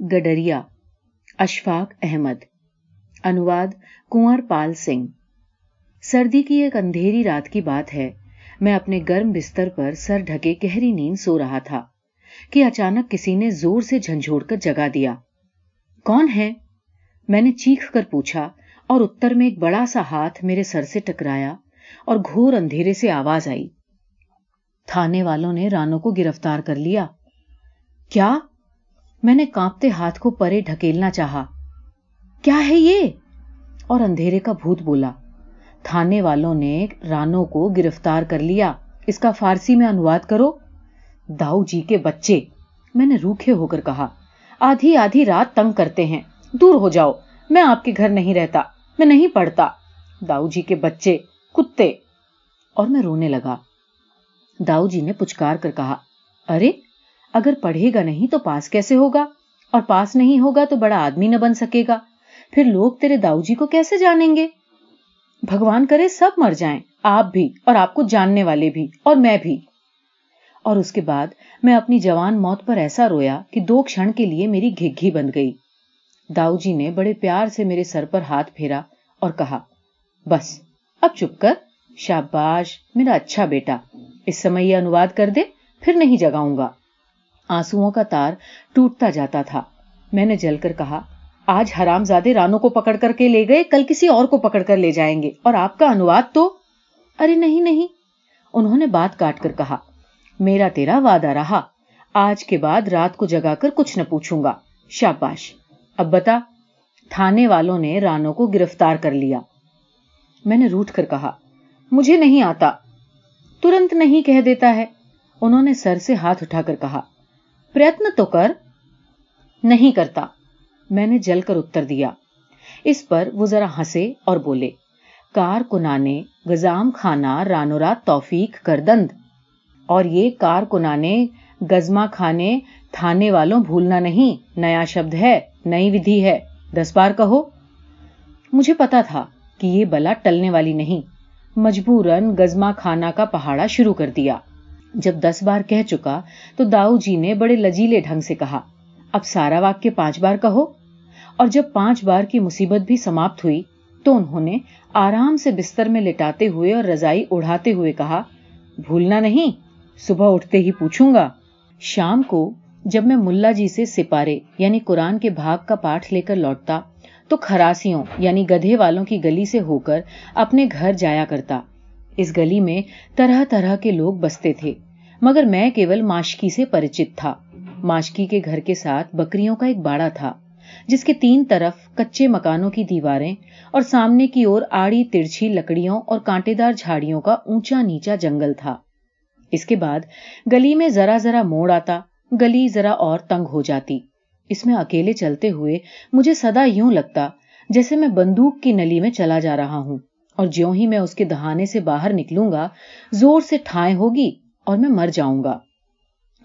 گڈریا، اشفاق احمد، انواد کنور پال سنگھ۔ سردی کی ایک اندھیری رات کی بات ہے۔ میں اپنے گرم بستر پر سر ڈھکے گہری نیند سو رہا تھا کہ اچانک کسی نے زور سے جھنجھوڑ کر جگا دیا۔ کون ہے؟ میں نے چیخ کر پوچھا اور اتر میں ایک بڑا سا ہاتھ میرے سر سے ٹکرایا اور گھور اندھیرے سے آواز آئی۔ تھانے والوں نے رانو کو گرفتار کر لیا۔ کیا؟ میں نے کانپتے ہاتھ کو پرے ڈھکیلنا چاہا۔ کیا ہے یہ؟ اور اندھیرے کا بھوت بولا۔ تھانے والوں نے رانو کو گرفتار کر لیا۔ اس کا فارسی میں انواد کرو؟ داؤ جی کے بچے! میں نے روکھے ہو کر کہا۔ آدھی آدھی رات تنگ کرتے ہیں۔ دور ہو جاؤ۔ میں آپ کے گھر نہیں رہتا۔ میں نہیں پڑھتا۔ داؤ جی کے بچے، کتے! اور میں رونے لگا۔ داؤ جی نے پچکار کر کہا۔ ارے! اگر پڑھے گا نہیں تو پاس کیسے ہوگا؟ اور پاس نہیں ہوگا تو بڑا آدمی نہ بن سکے گا۔ پھر لوگ تیرے داؤ جی کو کیسے جانیں گے؟ بھگوان کرے سب مر جائیں، آپ بھی اور آپ کو جاننے والے بھی اور میں بھی۔ اور اس کے بعد میں اپنی جوان موت پر ایسا رویا کہ دو کھڑ کے لیے میری گھگھی بند گئی۔ داؤ جی نے بڑے پیار سے میرے سر پر ہاتھ پھیرا اور کہا، بس، اب چپ کر۔ شاباش، میرا اچھا بیٹا، اس سمے یہ انواد کر دے، پھر نہیں جگاؤں گا۔ آنسوؤں کا تار ٹوٹتا جاتا تھا۔ میں نے جل کر کہا، آج حرام زادے رانو کو پکڑ کر کے لے گئے، کل کسی اور کو پکڑ کر لے جائیں گے۔ اور آپ کا انواد تو؟ ارے نہیں نہیں۔ انہوں نے بات کاٹ کر کہا، میرا تیرا وعدہ رہا۔ آج کے بعد رات کو جگا کر کچھ نہ پوچھوں گا۔ شاباش، اب بتا، تھانے والوں نے رانو کو گرفتار کر لیا۔ میں نے روٹ کر کہا، مجھے نہیں آتا۔ ترنت نہیں کہہ دیتا ہے۔ انہوں نے سر سے ہاتھ اٹھا کر کہا پریتن تو کر نہیں کرتا۔ میں نے جل کر اتر دیا۔ اس پر وہ ذرا ہنسے اور بولے، کار کنانے گزام خانہ رانورا توفیق کردند اور یہ کار کنانے گزما کھانے، تھانے والوں بھولنا نہیں۔ نیا شبد ہے، نئی ودھی ہے۔ دس بار کہو۔ مجھے پتا تھا کہ یہ بلا ٹلنے والی نہیں۔ مجبورن گزما کھانا کا پہاڑا شروع کر دیا۔ جب دس بار کہہ چکا تو داؤ جی نے بڑے لجیلے ڈھنگ سے کہا، اب سارا واقع پانچ بار کہو۔ اور جب پانچ بار کی مصیبت بھی سماپت ہوئی تو انہوں نے آرام سے بستر میں لٹاتے ہوئے اور رضائی اڑھاتے ہوئے کہا، بھولنا نہیں، صبح اٹھتے ہی پوچھوں گا۔ شام کو جب میں ملا جی سے سپارے یعنی قرآن کے بھاگ کا پاٹھ لے کر لوٹتا، تو خراسیوں یعنی گدھے والوں کی گلی سے ہو کر اپنے گھر جایا کرتا۔ اس گلی میں طرح طرح کے لوگ بستے تھے۔ مگر میں کیول ماشکی سے پریچت تھا۔ ماشکی کے گھر کے ساتھ بکریوں کا ایک باڑا تھا، جس کے تین طرف کچے مکانوں کی دیواریں اور سامنے کی اور آڑی ترچھی لکڑیوں اور کانٹے دار جھاڑیوں کا اونچا نیچا جنگل تھا۔ اس کے بعد گلی میں ذرا ذرا موڑ آتا، گلی ذرا اور تنگ ہو جاتی۔ اس میں اکیلے چلتے ہوئے مجھے سدا یوں لگتا جیسے میں بندوق کی نلی میں چلا جا رہا ہوں۔ اور جیوں ہی میں اس کے دہانے سے باہر نکلوں گا، زور سے ٹھائیں ہوگی؟ اور میں مر جاؤں گا۔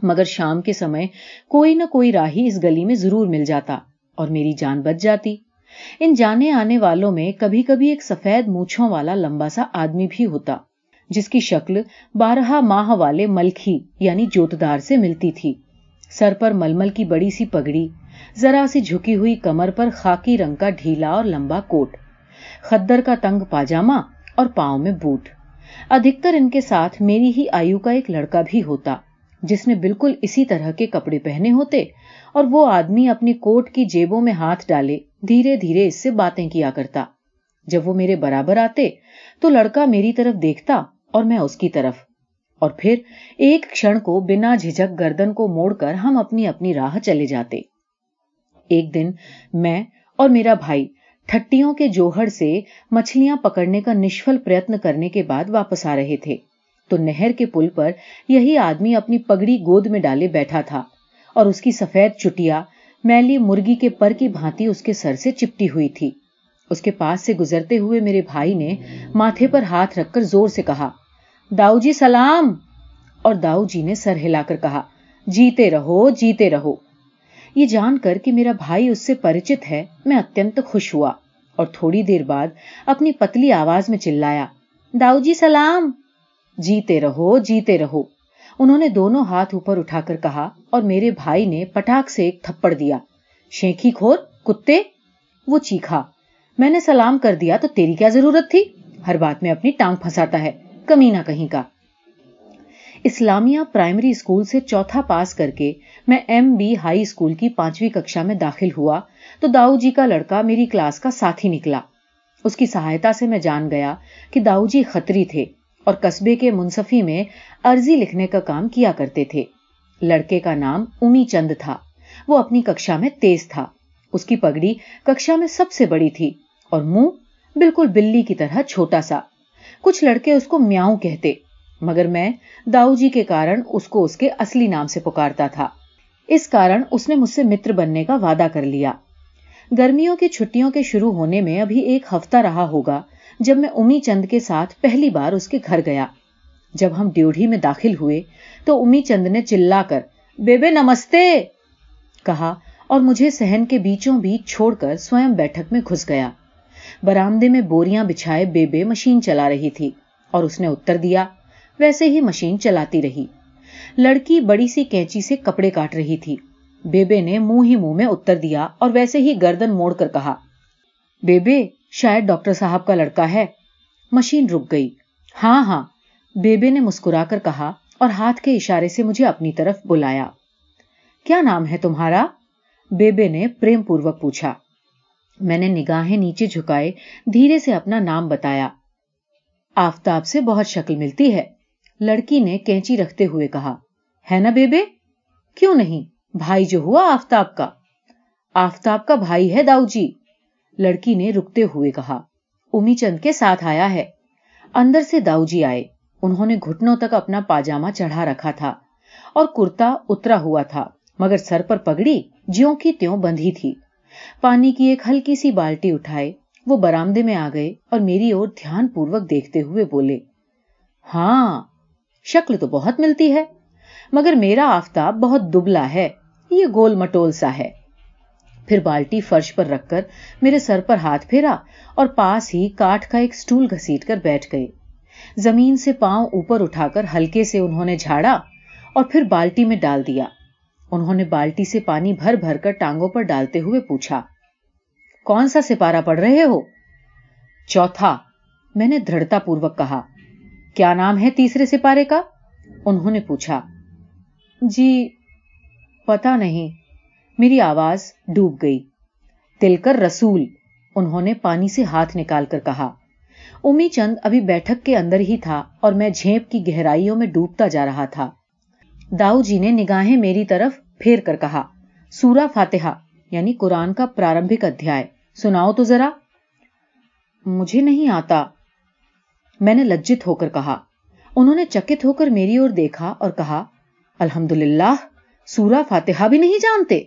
مگر شام کے سمے کوئی نہ کوئی راہی اس گلی میں ضرور مل جاتا اور میری جان بچ جاتی۔ ان جانے آنے والوں میں کبھی کبھی ایک سفید مونچھوں والا لمبا سا آدمی بھی ہوتا، جس کی شکل بارہ ماہ والے ملکی یعنی جوتدار سے ملتی تھی۔ سر پر ململ کی بڑی سی پگڑی، ذرا سی جھکی ہوئی کمر پر خاکی رنگ کا ڈھیلا اور لمبا کوٹ۔ خدر کا تنگ پاجامہ اور پاؤں میں بوٹ۔ ادھکتر ان کے ساتھ میری ہی آیو کا ایک لڑکا بھی ہوتا، جس نے بالکل اسی طرح کے کپڑے پہنے ہوتے اور وہ آدمی اپنی کوٹ کی جیبوں میں ہاتھ ڈالے، دھیرے دھیرے اس سے باتیں کیا کرتا۔ جب وہ میرے برابر آتے تو لڑکا میری طرف دیکھتا اور میں اس کی طرف۔ اور پھر ایک کھڑ کو بنا جھجک گردن کو موڑ کر ہم اپنی اپنی راہ چلے جاتے۔ ایک دن میں اور میرا بھائی ٹھٹیوں کے جوہر سے مچھلیاں پکڑنے کا نشفل پریتن کرنے کے بعد واپس آ رہے تھے۔ تو نہر کے پل پر یہی آدمی اپنی پگڑی گود میں ڈالے بیٹھا تھا اور اس کی سفید چٹیا میلی مرغی کے پر کی بھانتی اس کے سر سے چپٹی ہوئی تھی۔ اس کے پاس سے گزرتے ہوئے میرے بھائی نے ماتھے پر ہاتھ رکھ کر زور سے کہا داؤ جی سلام! اور داؤ جی نے سر ہلا کر کہا، جیتے رہو جیتے رہو! یہ جان کر کہ میرا بھائی اس سے پریچت ہے، میں اتنت خوش ہوا۔ اور تھوڑی دیر بعد اپنی پتلی آواز میں چلایا داؤ جی سلام! جیتے رہو جیتے رہو! انہوں نے دونوں ہاتھ اوپر اٹھا کر کہا اور میرے بھائی نے پٹاخ سے ایک تھپڑ دیا۔ شینکھی کھور کتے؟ وہ چیخا، میں نے سلام کر دیا تو تیری کیا ضرورت تھی؟ ہر بات میں اپنی ٹانگ پھنساتا ہے، کمی نہ کہیں کا! اسلامیہ پرائمری اسکول سے چوتھا پاس کر کے میں ایم بی ہائی اسکول کی پانچویں ککشا میں داخل ہوا تو داؤ جی کا لڑکا میری کلاس کا ساتھی نکلا۔ اس کی سہایتا سے میں جان گیا کہ داؤ جی خطری تھے اور قصبے کے منصفی میں عرضی لکھنے کا کام کیا کرتے تھے۔ لڑکے کا نام امی چند تھا۔ وہ اپنی ککشا میں تیز تھا۔ اس کی پگڑی ککشا میں سب سے بڑی تھی اور منہ بالکل بلی کی طرح چھوٹا سا۔ کچھ لڑکے اس کو میاؤں کہتے، مگر میں داؤ جی کے کارن اس کو اس کے اصلی نام سے پکارتا تھا۔ اس کارن اس نے مجھ سے متر بننے کا وعدہ کر لیا۔ گرمیوں کی چھٹیوں کے شروع ہونے میں ابھی ایک ہفتہ رہا ہوگا جب میں امی چند کے ساتھ پہلی بار اس کے گھر گیا۔ جب ہم ڈیوڑھی میں داخل ہوئے تو امی چند نے چلا کر، بیبے نمستے! کہا اور مجھے سہن کے بیچوں بیچ چھوڑ کر سوئم بیٹھک میں گھس گیا۔ برامدے میں بوریاں بچھائے بیبے مشین چلا رہی تھی اور اس نے اتر دیا۔ ویسے ہی مشین چلاتی رہی۔ لڑکی بڑی سی کینچی سے کپڑے کاٹ رہی تھی۔ بیبے نے منہ ہی منہ میں اتر دیا اور ویسے ہی گردن موڑ کر کہا، بیبے، شاید ڈاکٹر صاحب کا لڑکا ہے۔ مشین رک گئی۔ ہاں ہاں۔ بیبے نے مسکرا کر کہا اور ہاتھ کے اشارے سے مجھے اپنی طرف بلایا۔ کیا نام ہے تمہارا؟ بیبے نے پریم پوروک پوچھا۔ میں نے نگاہیں نیچے جھکائے دھیرے سے اپنا نام بتایا۔ آفتاب سے بہت شکل ملتی ہے۔ لڑکی نے کینچی رکھتے ہوئے کہا، ہے نا بیبے؟ کیوں نہیں؟ بھائی جو ہوا آفتاب کا۔ آفتاب کا بھائی ہے داؤ جی۔ لڑکی نے رکتے ہوئے کہا، امی چند کے ساتھ آیا ہے۔ اندر سے داؤ جی آئے۔ انہوں نے گھٹنوں تک اپنا پاجامہ چڑھا رکھا تھا اور کرتا اترا ہوا تھا، مگر سر پر پگڑی جیوں کی تیوں بندھی تھی۔ پانی کی ایک ہلکی سی بالٹی اٹھائے، وہ برامدے میں آ گئے اور میری اور دھیان پوروک دیکھتے ہوئے بولے ہاں شکل تو بہت ملتی ہے، مگر میرا آفتاب بہت دبلا ہے۔ یہ گول مٹول سا ہے۔ پھر بالٹی فرش پر رکھ کر میرے سر پر ہاتھ پھیرا اور پاس ہی کاٹ کا ایک سٹول گھسیٹ کر بیٹھ گئے زمین سے پاؤں اوپر اٹھا کر ہلکے سے انہوں نے جھاڑا اور پھر بالٹی میں ڈال دیا۔ انہوں نے بالٹی سے پانی بھر بھر کر ٹانگوں پر ڈالتے ہوئے پوچھا، کون سا سپارہ پڑھ رہے ہو؟ چوتھا، میں نے دھڑتا پوروک کہا، کیا نام ہے تیسرے سپارے کا؟ انہوں نے پوچھا جی پتا نہیں۔ میری آواز ڈوب گئی۔ تلکر رسول، انہوں نے پانی سے ہاتھ نکال کر کہا۔ امی چند ابھی بیٹھک کے اندر ہی تھا اور میں جھیپ کی گہرائیوں میں ڈوبتا جا رہا تھا۔ داؤ جی نے نگاہیں میری طرف پھیر کر کہا۔ سورا فاتحہ یعنی قرآن کا پرارمبک ادھیائے۔ سناؤ تو ذرا۔ مجھے نہیں آتا۔ میں نے لجت ہو کر کہا۔ انہوں نے چکت ہو کر میری اور دیکھا اور کہا الحمد للہ سورا فاتحہ بھی نہیں جانتے؟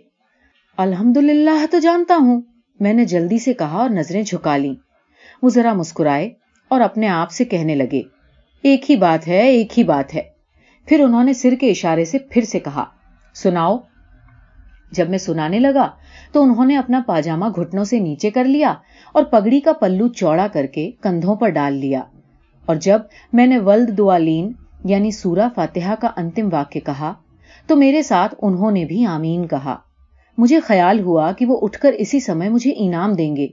الحمد للہ تو جانتا ہوں، میں نے جلدی سے کہا اور نظریں جھکا لی وہ ذرا مسکرائے اور اپنے آپ سے کہنے لگے، ایک ہی بات ہے، ایک ہی بات ہے۔ پھر انہوں نے سر کے اشارے سے پھر سے کہا، سناؤ۔ جب میں سنانے لگا تو انہوں نے اپنا پاجامہ گھٹنوں سے نیچے کر لیا اور پگڑی کا پلو چوڑا کر کے کندھوں پر ڈال لیا۔ اور جب میں نے ولد دعالین یعنی سورا فاتحہ کا انتم واقع کہا تو میرے ساتھ انہوں نے بھی آمین کہا۔ مجھے خیال ہوا کہ وہ اٹھ کر اسی سمے مجھے انعام دیں گے،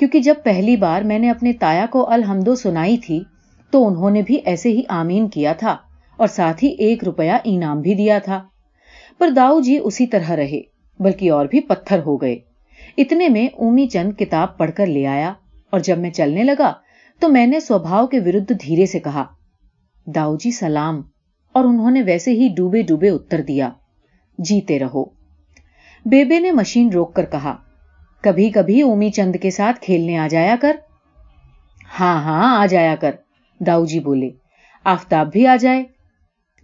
کیونکہ جب پہلی بار میں نے اپنے تایا کو الحمدو سنائی تھی، تو انہوں نے بھی ایسے ہی آمین کیا تھا اور ساتھ ہی ایک روپیہ انعام بھی دیا تھا۔ پر داؤ جی اسی طرح رہے، بلکہ اور بھی پتھر ہو گئے۔ اتنے میں اومی چند کتاب پڑھ کر لے آیا اور جب میں چلنے لگا تو میں نے سوبھاؤ کے ورد دھیرے سے کہا داؤ جی سلام۔ اور انہوں نے ویسے ہی ڈوبے ڈوبے اتر دیا۔ جیتے رہو۔ بیبے نے مشین روک کر کہا، کبھی کبھی اومی چند کے ساتھ کھیلنے آ جایا کر۔ ہاں ہاں آ جایا کر، داؤ جی بولے۔ آفتاب بھی آ جائے۔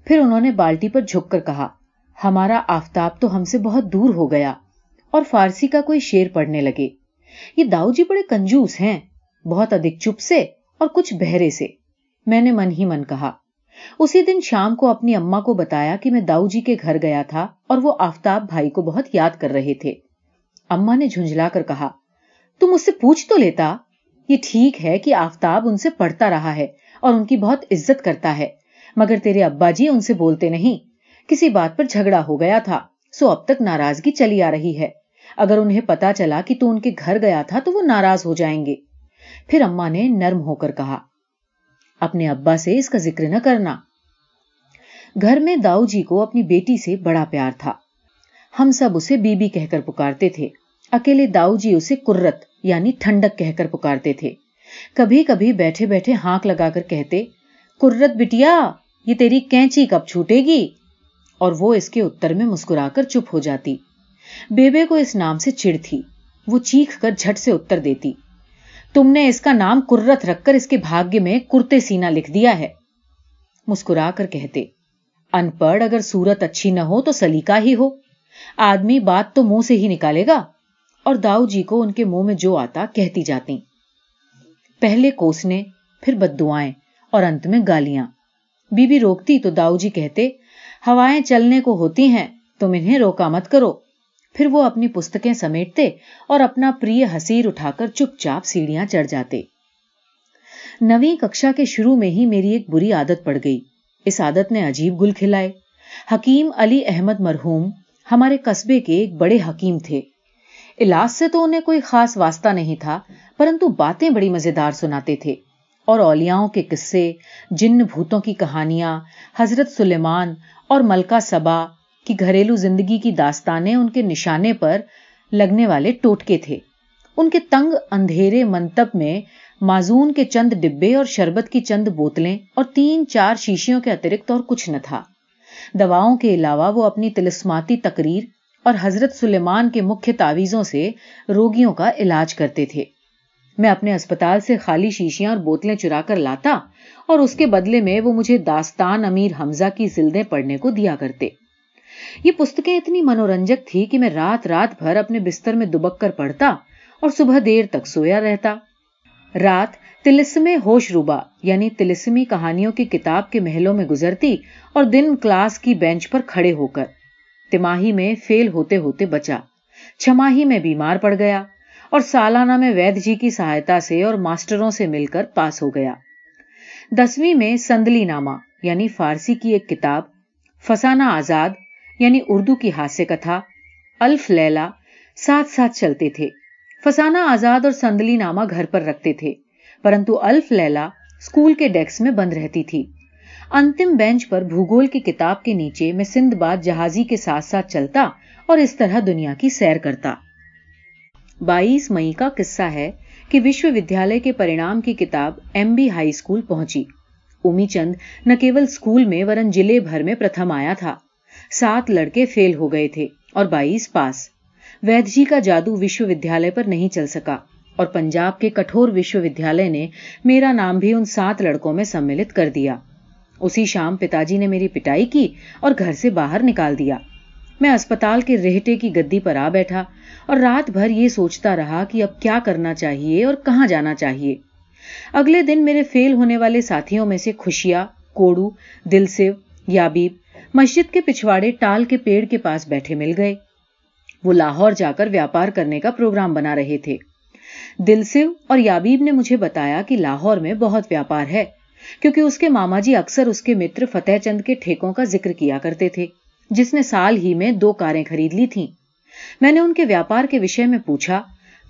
پھر انہوں نے بالٹی پر جھک کر کہا، ہمارا آفتاب تو ہم سے بہت دور ہو گیا اور فارسی کا کوئی شیر پڑھنے لگے۔ یہ داؤ جی بڑے کنجوس ہیں، بہت ادھک چپ سے اور کچھ بہرے سے۔ میں نے من ہی من کہا اسی دن شام کو اپنی اما کو بتایا کہ میں داؤ جی کے گھر گیا تھا اور وہ آفتاب بھائی کو بہت یاد کر رہے تھے۔ اما نے جھنجلا کر کہا، تم اس سے پوچھ تو لیتا، یہ ٹھیک ہے کہ آفتاب ان سے پڑھتا رہا ہے اور ان کی بہت عزت کرتا ہے، مگر تیرے ابا جی ان سے بولتے نہیں۔ کسی بات پر جھگڑا ہو گیا تھا، سو اب تک ناراضگی چلی آ رہی ہے۔ اگر انہیں پتا چلا کہ تو ان کے گھر گیا تھا تو وہ ناراض ہو جائیں گے۔ پھر اما نے نرم ہو کر کہا اپنے ابا سے اس کا ذکر نہ کرنا۔ گھر میں داؤ جی کو اپنی بیٹی سے بڑا پیار تھا۔ ہم سب اسے بی بی کہہ کر پکارتے تھے۔ اکیلے داؤ جی اسے کرت یعنی ٹھنڈک کہہ کر پکارتے تھے۔ کبھی کبھی بیٹھے بیٹھے ہانک لگا کر کہتے کرت بٹیا، یہ تیری کینچی کب چھوٹے گی؟ اور وہ اس کے اتر میں مسکرا کر چپ ہو جاتی۔ بیبے کو اس نام سے چڑ تھی۔ وہ چیخ کر جھٹ سے اتر دیتی۔ تم نے اس کا نام کرت رکھ کر اس کے بھاگیہ میں کرتے سینا لکھ دیا ہے۔ مسکرا کر کہتے، ان پڑھ اگر صورت اچھی نہ ہو تو سلیقہ ہی ہو۔ آدمی بات تو منہ سے ہی نکالے گا۔ اور داؤ جی کو ان کے منہ میں جو آتا کہتی جاتی۔ پہلے کوسنے، پھر بد دعائیں اور انت میں گالیاں۔ بی بی روکتی تو داؤ جی کہتے، ہوائیں چلنے کو ہوتی ہیں، تم انہیں روکا مت کرو۔ پھر وہ اپنی پستکیں سمیٹتے اور اپنا پری حسیر اٹھا کر چپ چاپ سیڑھیاں چڑھ جاتے۔ نویں ککشا کے شروع میں ہی میری ایک بری عادت پڑ گئی۔ اس عادت نے عجیب گل کھلائے۔ حکیم علی احمد مرحوم ہمارے قصبے کے ایک بڑے حکیم تھے۔ علاج سے تو انہیں کوئی خاص واسطہ نہیں تھا، پرنتو باتیں بڑی مزیدار سناتے تھے۔ اور اولیاؤں کے قصے، جن بھوتوں کی کہانیاں، حضرت سلیمان اور ملکہ سبا کی گھریلو زندگی کی داستانیں ان کے نشانے پر لگنے والے ٹوٹکے تھے۔ ان کے تنگ اندھیرے منتب میں معزون کے چند ڈبے اور شربت کی چند بوتلیں اور تین چار شیشیوں کے اترکت اور کچھ نہ تھا۔ دواؤں کے علاوہ وہ اپنی تلسماتی تقریر اور حضرت سلیمان کے مکھ تعویزوں سے روگیوں کا علاج کرتے تھے۔ میں اپنے اسپتال سے خالی شیشیاں اور بوتلیں چرا کر لاتا اور اس کے بدلے میں وہ مجھے داستان امیر حمزہ کی زلدیں پڑھنے کو دیا کرتے۔ یہ پستکیں اتنی منورنجک تھی کہ میں رات رات بھر اپنے بستر میں دبک کر پڑھتا اور صبح دیر تک سویا رہتا۔ رات تلسم ہوش روبا یعنی تلسمی کہانیوں کی کتاب کے محلوں میں گزرتی اور دن کلاس کی بینچ پر کھڑے ہو کر تماہی میں فیل ہوتے ہوتے بچا۔ چھماہی میں بیمار پڑ گیا اور سالانہ میں وید جی کی سہایتا سے اور ماسٹروں سے مل کر پاس ہو گیا۔ دسویں میں سندلی نامہ یعنی فارسی کی ایک کتاب، فسانہ آزاد یعنی اردو کی ہاسیہ کتھا الف لیلا ساتھ ساتھ چلتے تھے۔ فسانہ آزاد اور سندلی نامہ گھر پر رکھتے تھے، پرنتو الف لیلا اسکول کے ڈیسک میں بند رہتی تھی۔ انتم بینچ پر بھوگول کی کتاب کے نیچے میں سندھ باد جہازی کے ساتھ ساتھ چلتا اور اس طرح دنیا کی سیر کرتا۔ بائیس مئی کا قصہ ہے کہ وشو ودیالیہ کے پرینام کی کتاب ایم بی ہائی اسکول پہنچی۔ امی چند نہ کیول اسکول میں ورن ضلع بھر میں پرتھم آیا تھا۔ سات لڑکے فیل ہو گئے تھے اور بائیس پاس۔ وید جی کا جادو وشو ودیالیہ پر نہیں چل سکا اور پنجاب کے کٹھور وشو ودیالیہ نے میرا نام بھی ان سات لڑکوں میں سملت کر دیا۔ اسی شام پتا جی نے میری پٹائی کی اور گھر سے باہر نکال دیا۔ میں اسپتال کے رہٹے کی گدی پر آ بیٹھا اور رات بھر یہ سوچتا رہا کہ اب کیا کرنا چاہیے اور کہاں جانا چاہیے۔ اگلے دن میرے فیل ہونے والے ساتھیوں میں سے خوشیا کوڑو دلسو یابیب مسجد کے پچھواڑے ٹال کے پیڑ کے پاس بیٹھے مل گئے۔ وہ لاہور جا کر ویاپار کرنے کا پروگرام بنا رہے تھے۔ دلسو اور یابیب نے مجھے بتایا کہ لاہور میں بہت ویاپار ہے، کیونکہ اس کے ماما جی اکثر اس کے متر فتح چند کے ٹھیکوں کا ذکر کیا کرتے تھے، جس نے سال ہی میں دو کاریں خرید لی تھیں۔ میں نے ان کے ویاپار کے وشے میں پوچھا،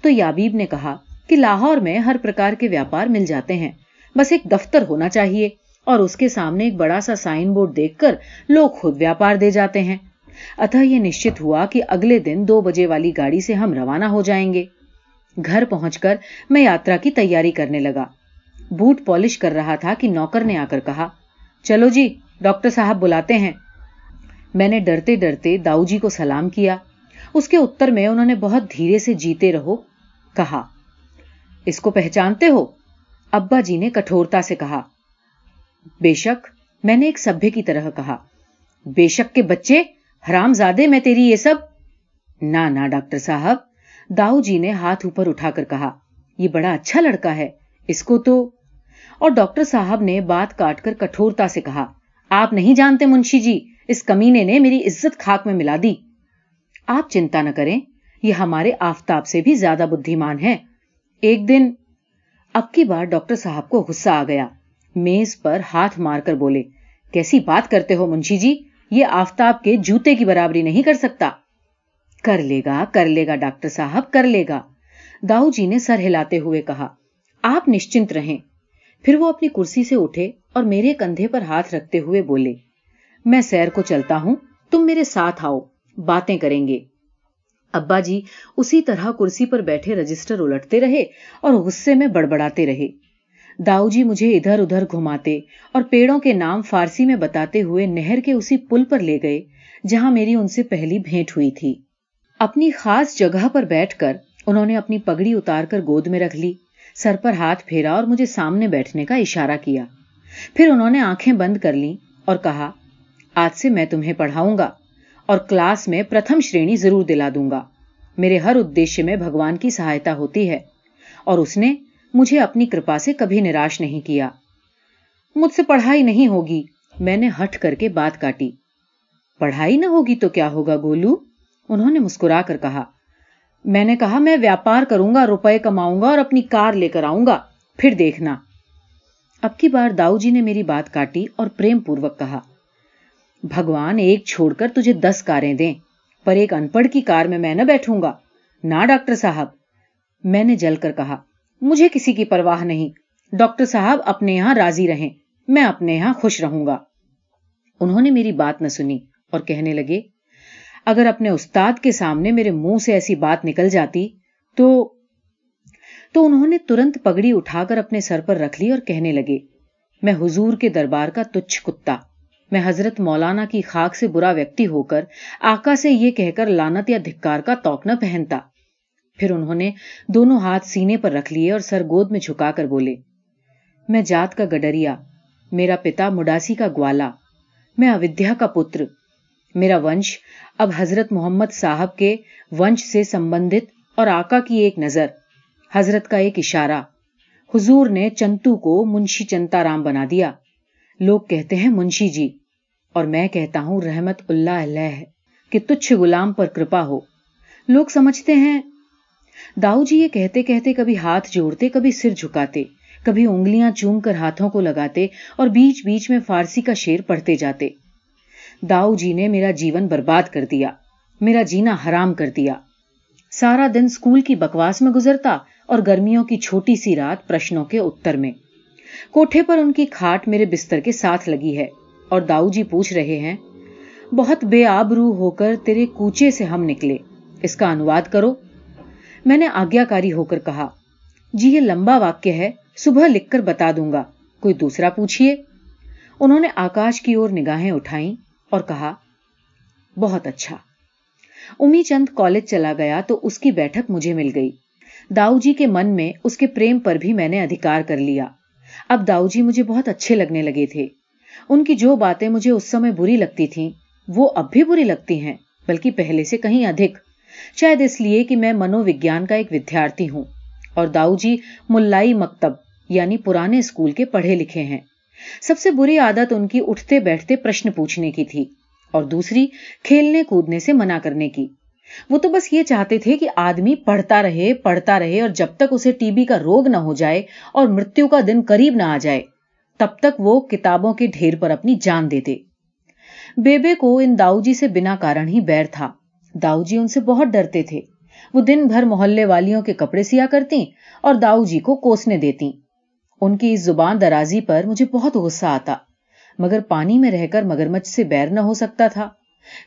تو یابیب نے کہا کہ لاہور میں ہر پرکار کے ویاپار مل جاتے ہیں، بس ایک دفتر ہونا چاہیے۔ اور اس کے سامنے ایک بڑا سا سائن بورڈ دیکھ کر لوگ خود ویاپار دے جاتے ہیں۔ اتہ یہ نشچت ہوا کہ اگلے دن دو بجے والی گاڑی سے ہم روانہ ہو جائیں گے۔ گھر پہنچ کر میں یاترا کی تیاری کرنے لگا۔ بوٹ پالش کر رہا تھا کہ نوکر نے آ کر کہا، چلو جی ڈاکٹر صاحب بلاتے ہیں۔ میں نے ڈرتے ڈرتے داؤ جی کو سلام کیا۔ اس کے اتر میں انہوں نے بہت دھیرے سے جیتے رہو کہا۔ اس کو پہچانتے ہو؟ ابا جی نے کٹھورتا سے کہا۔ بے شک، میں نے ایک سبھے کی طرح کہا، بے شک کے بچے حرام زادے میں تیری یہ سب؟ نہ نہ ڈاکٹر صاحب داؤ جی نے ہاتھ اوپر اٹھا کر کہا، یہ بڑا اچھا لڑکا ہے، اس کو تو۔ اور ڈاکٹر صاحب نے بات کاٹ کر کٹھورتا سے کہا، آپ نہیں جانتے منشی جی اس کمینے نے میری عزت خاک میں ملا دی۔ آپ چنتا نہ کریں، یہ ہمارے آفتاب سے بھی زیادہ بدھیمان ہے ایک دن، اب کی بار ڈاکٹر صاحب کو غصہ آ گیا۔ میز پر ہاتھ مار کر بولے، کیسی بات کرتے ہو منشی جی؟ یہ آفتاب کے جوتے کی برابری نہیں کر سکتا۔ کر لے گا، کر لے گا، ڈاکٹر صاحب، کر لے گا۔ داؤ جی نے سر ہلاتے ہوئے کہا، آپ نشچنت رہیں۔ پھر وہ اپنی کرسی سے اٹھے اور میرے کندھے پر ہاتھ رکھتے ہوئے بولے، میں سیر کو چلتا ہوں، تم میرے ساتھ آؤ، باتیں کریں گے۔ ابا جی اسی طرح کرسی پر بیٹھے رجسٹر الٹتے رہے اور غصے میں بڑبڑاتے رہے۔ داؤ جی مجھے ادھر ادھر گھماتے اور پیڑوں کے نام فارسی میں بتاتے ہوئے نہر کے اسی پل پر لے گئے جہاں میری ان سے پہلی بھیٹ ہوئی تھی۔ اپنی خاص جگہ پر بیٹھ کر انہوں نے اپنی پگڑی اتار کر گود میں رکھ لی، سر پر ہاتھ پھیرا اور مجھے سامنے بیٹھنے کا اشارہ کیا۔ پھر انہوں نے آنکھیں بند کر لی اور کہا، آج سے میں تمہیں پڑھاؤں گا اور کلاس میں پرتھم شرینی ضرور دلا دوں گا۔ میرے ہر ادیش میں بھگوان کی سہایتا ہوتی ہے۔ اور اس نے مجھے اپنی کرپا سے کبھی نراش نہیں کیا۔ مجھ سے پڑھائی نہیں ہوگی، میں نے ہٹ کر کے بات کاٹی۔ پڑھائی نہ ہوگی تو کیا ہوگا گولو؟ انہوں نے مسکرا کر کہا۔ میں نے کہا، میں ویاپار کروں گا، روپے کماؤں گا اور اپنی کار لے کر آؤں گا، پھر دیکھنا۔ اب کی بار داؤ جی نے میری بات کاٹی اور پریم پوروک کہا۔ بھگوان، ایک چھوڑ کر تجھے دس کاریں دیں، پر ایک ان پڑھ کی کار میں میں نہ بیٹھوں گا۔ نہ ڈاکٹر صاحب۔ میں نے جل کر کہا۔ مجھے کسی کی پرواہ نہیں۔ ڈاکٹر صاحب اپنے یہاں راضی رہیں۔ میں اپنے یہاں خوش رہوں گا۔ انہوں نے میری بات نہ سنی اور کہنے لگے، اگر اپنے استاد کے سامنے میرے منہ سے ایسی بات نکل جاتی تو تو انہوں نے ترنت پگڑی اٹھا کر اپنے سر پر رکھ لی اور کہنے لگے، میں حضور کے دربار کا تچھ کتا۔ میں حضرت مولانا کی خاک سے برا ویکتی ہو کر آقا سے یہ کہہ کر لانت یا دھکار کا توق نہ پہنتا۔ پھر انہوں نے دونوں ہاتھ سینے پر رکھ لیے اور سر گود میں جھکا کر بولے، میں جات کا گڈریا، میرا پتا مڈاسی کا گوالا، میں اودھیا کا پتر، میرا ونش اب حضرت محمد صاحب کے ونش سے سمبندت اور آقا کی ایک نظر، حضرت کا ایک اشارہ، حضور نے چنتو کو منشی چنتا رام بنا دیا۔ لوگ کہتے ہیں منشی جی اور میں کہتا ہوں رحمت اللہ علیہ، کہ تچھ غلام پر کرپا ہو۔ لوگ سمجھتے ہیں داؤ جی یہ کہتے کہتے کبھی ہاتھ جوڑتے، کبھی سر جھکاتے، کبھی انگلیاں چوم کر ہاتھوں کو لگاتے اور بیچ بیچ میں فارسی کا شیر پڑھتے جاتے۔ داؤ جی نے میرا جیون برباد کر دیا، میرا جینا حرام کر دیا۔ سارا دن اسکول کی بکواس میں گزرتا اور گرمیوں کی چھوٹی سی رات پرشنوں کے اتر میں۔ کوٹھے پر ان کی کھاٹ میرے بستر کے ساتھ لگی ہے اور داؤ جی پوچھ رہے ہیں، بہت بے آبرو ہو کر تیرے کوچے سے ہم نکلے، اس کا انواد کرو۔ میں نے آگیا کاری ہو کر کہا جی یہ لمبا واقع ہے، صبح لکھ کر بتا دوں گا۔ کوئی دوسرا پوچھیے انہوں نے آکاش کی اور نگاہیں اٹھائیں اور کہا، بہت اچھا۔ امی چند کالج چلا گیا تو اس کی بیٹھک مجھے مل گئی۔ داؤ جی کے من میں اس کے پریم پر بھی میں نے ادھیکار کر لیا۔ اب داؤ جی مجھے بہت اچھے لگنے لگے تھے۔ ان کی جو باتیں مجھے اس سمے بری لگتی تھیں، وہ اب بھی بری لگتی ہیں، بلکہ پہلے سے کہیں ادھک۔ شاید اس لیے کہ میں منو وگیان کا ایک ودیارتھی ہوں۔ اور داؤ جی ملائی مکتب یعنی پرانے اسکول کے پڑھے لکھے ہیں۔ سب سے بری عادت ان کی اٹھتے بیٹھتے پرشن پوچھنے کی تھی، اور دوسری، کھیلنے کودنے سے منع کرنے کی۔ وہ تو بس یہ چاہتے تھے کہ آدمی پڑھتا رہے پڑھتا رہے، اور جب تک اسے ٹی بی کا روگ نہ ہو جائے اور مرتیو کا دن قریب نہ آ جائے، تب تک وہ کتابوں کے ڈھیر پر اپنی جان دیتے۔ بیبے کو ان داؤ جی سے بنا کارن ہی بیر تھا۔ داؤ جی ان سے بہت ڈرتے تھے۔ وہ دن بھر محلے والیوں کے کپڑے سیا کرتی اور داؤ جی کو کوسنے دیتی ان کی اس زبان درازی پر مجھے بہت غصہ آتا، مگر پانی میں رہ کر مگرمچھ سے بیر نہ ہو سکتا تھا۔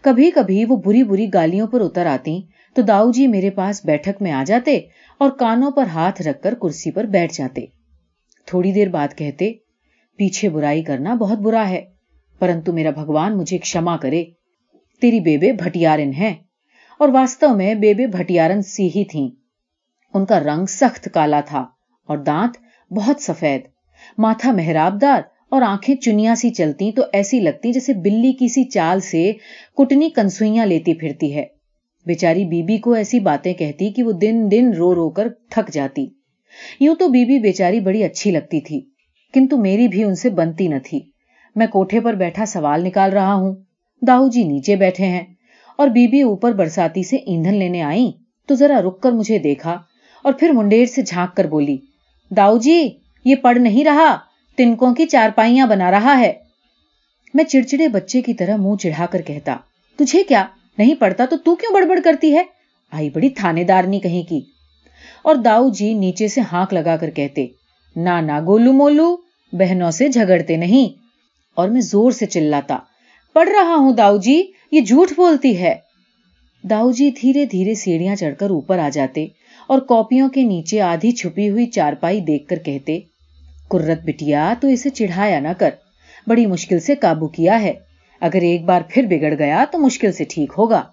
کبھی کبھی وہ بری بری گالیوں پر اتر آتی تو داؤ جی میرے پاس بیٹھک میں آ جاتے اور کانوں پر ہاتھ رکھ کر کرسی پر بیٹھ جاتے۔ تھوڑی دیر بعد کہتے، پیچھے برائی کرنا بہت برا ہے، پرنتو میرا بھگوان مجھے کما کرے، تیری بیبے بھٹیارن ہے اور واستو میں بیبے بھٹیارن سی ہی تھیں۔ ان کا رنگ سخت کالا تھا اور دانت بہت سفید۔ ماتھا محراب دار اور آنکھیں چنیا سی چلتی تو ایسی لگتی جیسے بلی کسی چال سے کٹنی کنسوئیاں لیتی پھرتی ہے۔ بیچاری بی بی کو ایسی باتیں کہتی کہ وہ دن دن رو رو کر تھک جاتی۔ یوں تو بی بی بیچاری بڑی اچھی لگتی تھی، کنتو میری بھی ان سے بنتی نہ تھی۔ میں کوٹھے پر بیٹھا سوال نکال رہا ہوں۔ داؤ جی نیچے بیٹھے ہیں۔ اور بی بی اوپر برساتی سے ایندھن لینے آئی تو ذرا رک کر مجھے دیکھا اور پھر منڈیر سے جھانک کر بولی داؤ جی یہ پڑھ نہیں رہا، تنکوں کی چارپائیاں بنا رہا ہے۔ میں چڑچڑے بچے کی طرح منہ چڑھا کر کہتا، تجھے کیا؟ نہیں پڑتا تو تو کیوں بڑبڑ کرتی ہے؟ آئی بڑی تھانے دارنی کہیں کی۔ اور داؤ جی نیچے سے ہانک لگا کر کہتے نانا گولو مولو، بہنوں سے جھگڑتے نہیں۔ اور میں زور سے چلاتا، پڑھ رہا ہوں داؤ جی یہ جھوٹ بولتی ہے۔ داؤ جی دھیرے دھیرے سیڑھیاں چڑھ کر اوپر آ جاتے اور کاپیوں کے نیچے آدھی چھپی ہوئی چارپائی دیکھ کر کہتے کرت بٹیا، تو اسے چڑھایا نہ کر۔ بڑی مشکل سے قابو کیا ہے۔ اگر ایک بار پھر بگڑ گیا تو مشکل سے ٹھیک ہوگا۔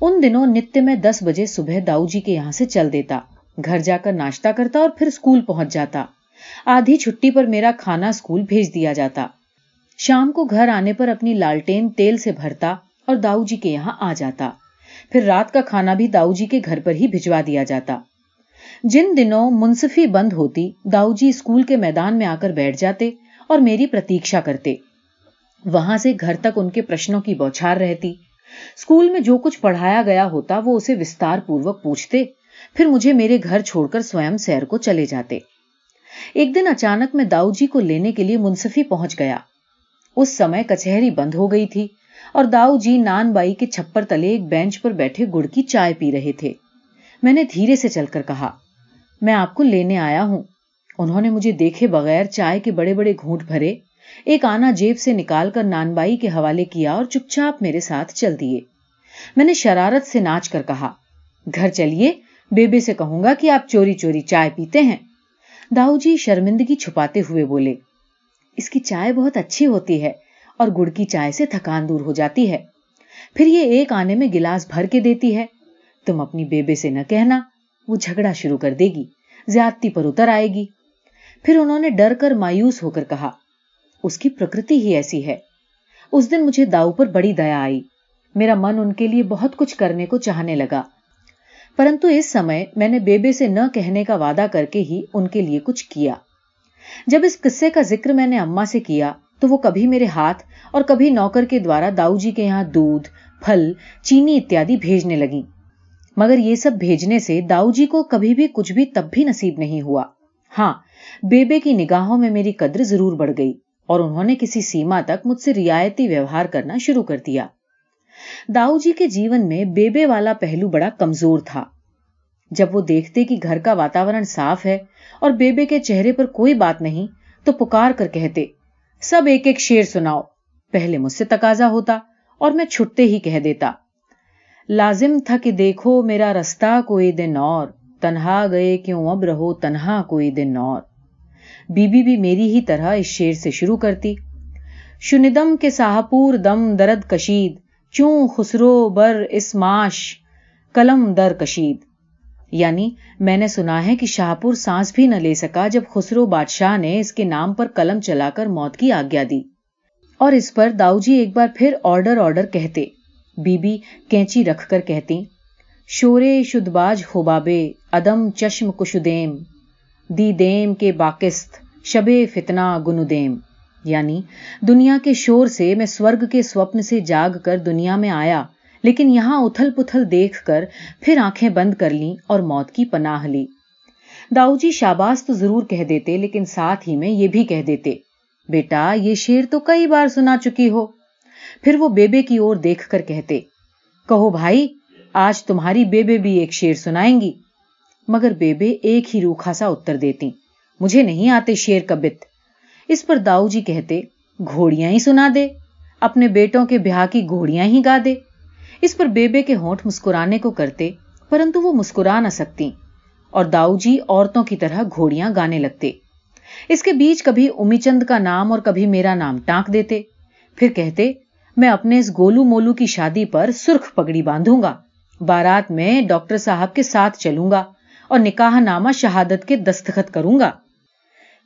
ان دنوں نتیہ میں دس بجے صبح داؤ جی کے یہاں سے چل دیتا۔ گھر جا کر ناشتہ کرتا اور پھر اسکول پہنچ جاتا۔ آدھی چھٹی پر میرا کھانا اسکول بھیج دیا جاتا۔ شام کو گھر آنے پر اپنی لالٹین تیل سے بھرتا اور داؤ جی کے یہاں آ جاتا۔ پھر رات کا کھانا بھی داؤ جی کے گھر پر ہی بھجوا دیا جاتا۔ جن دنوں منصفی بند ہوتی داؤ جی اسکول کے میدان میں آ کر بیٹھ جاتے اور میری پرتیشا کرتے۔ وہاں سے گھر تک ان کے پرشنوں کی بوچھار رہتی۔ اسکول میں جو کچھ پڑھایا گیا ہوتا، وہ اسے وستار پوروک پوچھتے۔ پھر مجھے میرے گھر چھوڑ کر سوئم سیر کو چلے جاتے۔ ایک دن اچانک میں داؤ جی کو لینے کے لیے منصفی پہنچ گیا۔ اس سمے کچہری بند ہو گئی تھی اور داؤ جی نان بائی کے چھپر تلے ایک بینچ پر بیٹھے گڑ کی چائے پی رہے تھے۔ میں نے دھیرے سے چل کر کہا، میں آپ کو لینے آیا ہوں۔ انہوں نے مجھے دیکھے بغیر چائے کے بڑے بڑے گھونٹ بھرے ایک آنا جیب سے نکال کر نان بائی کے حوالے کیا اور چپ چاپ میرے ساتھ چل دیے۔ میں نے شرارت سے ناچ کر کہا، گھر چلیے، بیبے سے کہوں گا کہ آپ چوری چوری چائے پیتے ہیں۔ داؤ جی شرمندگی چھپاتے ہوئے بولے اس کی چائے بہت اچھی ہوتی ہے اور گڑ کی چائے سے تھکان دور ہو جاتی ہے۔ پھر یہ ایک آنے میں گلاس بھر کے دیتی ہے۔ تم اپنی بیبے سے نہ کہنا، وہ جھگڑا شروع کر دے گی، زیادتی پر اتر آئے گی۔ پھر انہوں نے ڈر کر مایوس ہو کر کہا، اس کی پرکرتی ہی ایسی ہے۔ اس دن مجھے داؤ پر بڑی دیا آئی۔ میرا من ان کے لیے بہت کچھ کرنے کو چاہنے لگا۔ پرنتو اس سمے میں نے بیبے سے نہ کہنے کا وعدہ کر کے ہی ان کے لیے کچھ کیا۔ جب اس قصے کا ذکر میں نے اما سے کیا تو وہ کبھی میرے ہاتھ اور کبھی نوکر کے دوارا داؤ جی کے یہاں دودھ، پھل، چینی اتیادی بھیجنے لگی مگر یہ سب بھیجنے سے داؤ جی کو کبھی بھی کچھ بھی تب بھی نصیب نہیں ہوا۔ ہاں بیبے کی نگاہوں میں میری قدر ضرور بڑھ گئی اور انہوں نے کسی سیما تک مجھ سے رعایتی ویوہار کرنا شروع کر دیا۔ داؤ جی کے جیون میں بیبے والا پہلو بڑا کمزور تھا۔ جب وہ دیکھتے کہ گھر کا واتاورن صاف ہے اور بیبے کے چہرے پر کوئی بات نہیں تو پکار کر کہتے، سب ایک ایک شیر سناؤ۔ پہلے مجھ سے تقاضا ہوتا اور میں چھٹتے ہی کہہ دیتا۔ لازم تھا کہ دیکھو میرا رستہ کوئی دن اور، تنہا گئے کیوں اب رہو تنہا کوئی دن اور۔ بی بی بھی میری ہی طرح اس شیر سے شروع کرتی۔ شندم کے ساہپور دم درد کشید، چوں خسرو بر اسماش کلم در کشید۔ یعنی میں نے سنا ہے کہ شاہپور سانس بھی نہ لے سکا جب خسرو بادشاہ نے اس کے نام پر قلم چلا کر موت کی آگیا دی۔ اور اس پر داؤ جی ایک بار پھر آرڈر آرڈر کہتے۔ بی بی کینچی رکھ کر کہتی، شورے شدباج خوبابے ادم چشم کشدیم، دی دیم کے باکست شب فتنا گندیم یعنی دنیا کے شور سے میں سورگ کے سوپن سے جاگ کر دنیا میں آیا۔ لیکن یہاں اتھل پتھل دیکھ کر پھر آنکھیں بند کر لیں اور موت کی پناہ لی داؤ جی شاباز تو ضرور کہہ دیتے لیکن ساتھ ہی میں یہ بھی کہہ دیتے، بیٹا، یہ شیر تو کئی بار سنا چکی ہو۔ پھر وہ بیبے کی اور دیکھ کر کہتے، کہو بھائی، آج تمہاری بیبے بھی ایک شیر سنائیں گی۔ مگر بیبے ایک ہی روکھا سا اتر دیتی، مجھے نہیں آتے شیر کا بت۔ اس پر داؤ جی کہتے، گھوڑیاں ہی سنا دے، اپنے بیٹوں کے بیاہ کی گھوڑیاں ہی گا دے۔ اس پر بیبے کے ہونٹ مسکرانے کو کرتے، پرنتو وہ مسکرا نہ سکتی، اور داؤ جی عورتوں کی طرح گھوڑیاں گانے لگتے۔ اس کے بیچ کبھی امی چند کا نام اور کبھی میرا نام ٹانک دیتے۔ پھر کہتے، میں اپنے اس گولو مولو کی شادی پر سرخ پگڑی باندھوں گا۔ بارات میں ڈاکٹر صاحب کے ساتھ چلوں گا اور نکاح نامہ شہادت کے دستخط کروں گا۔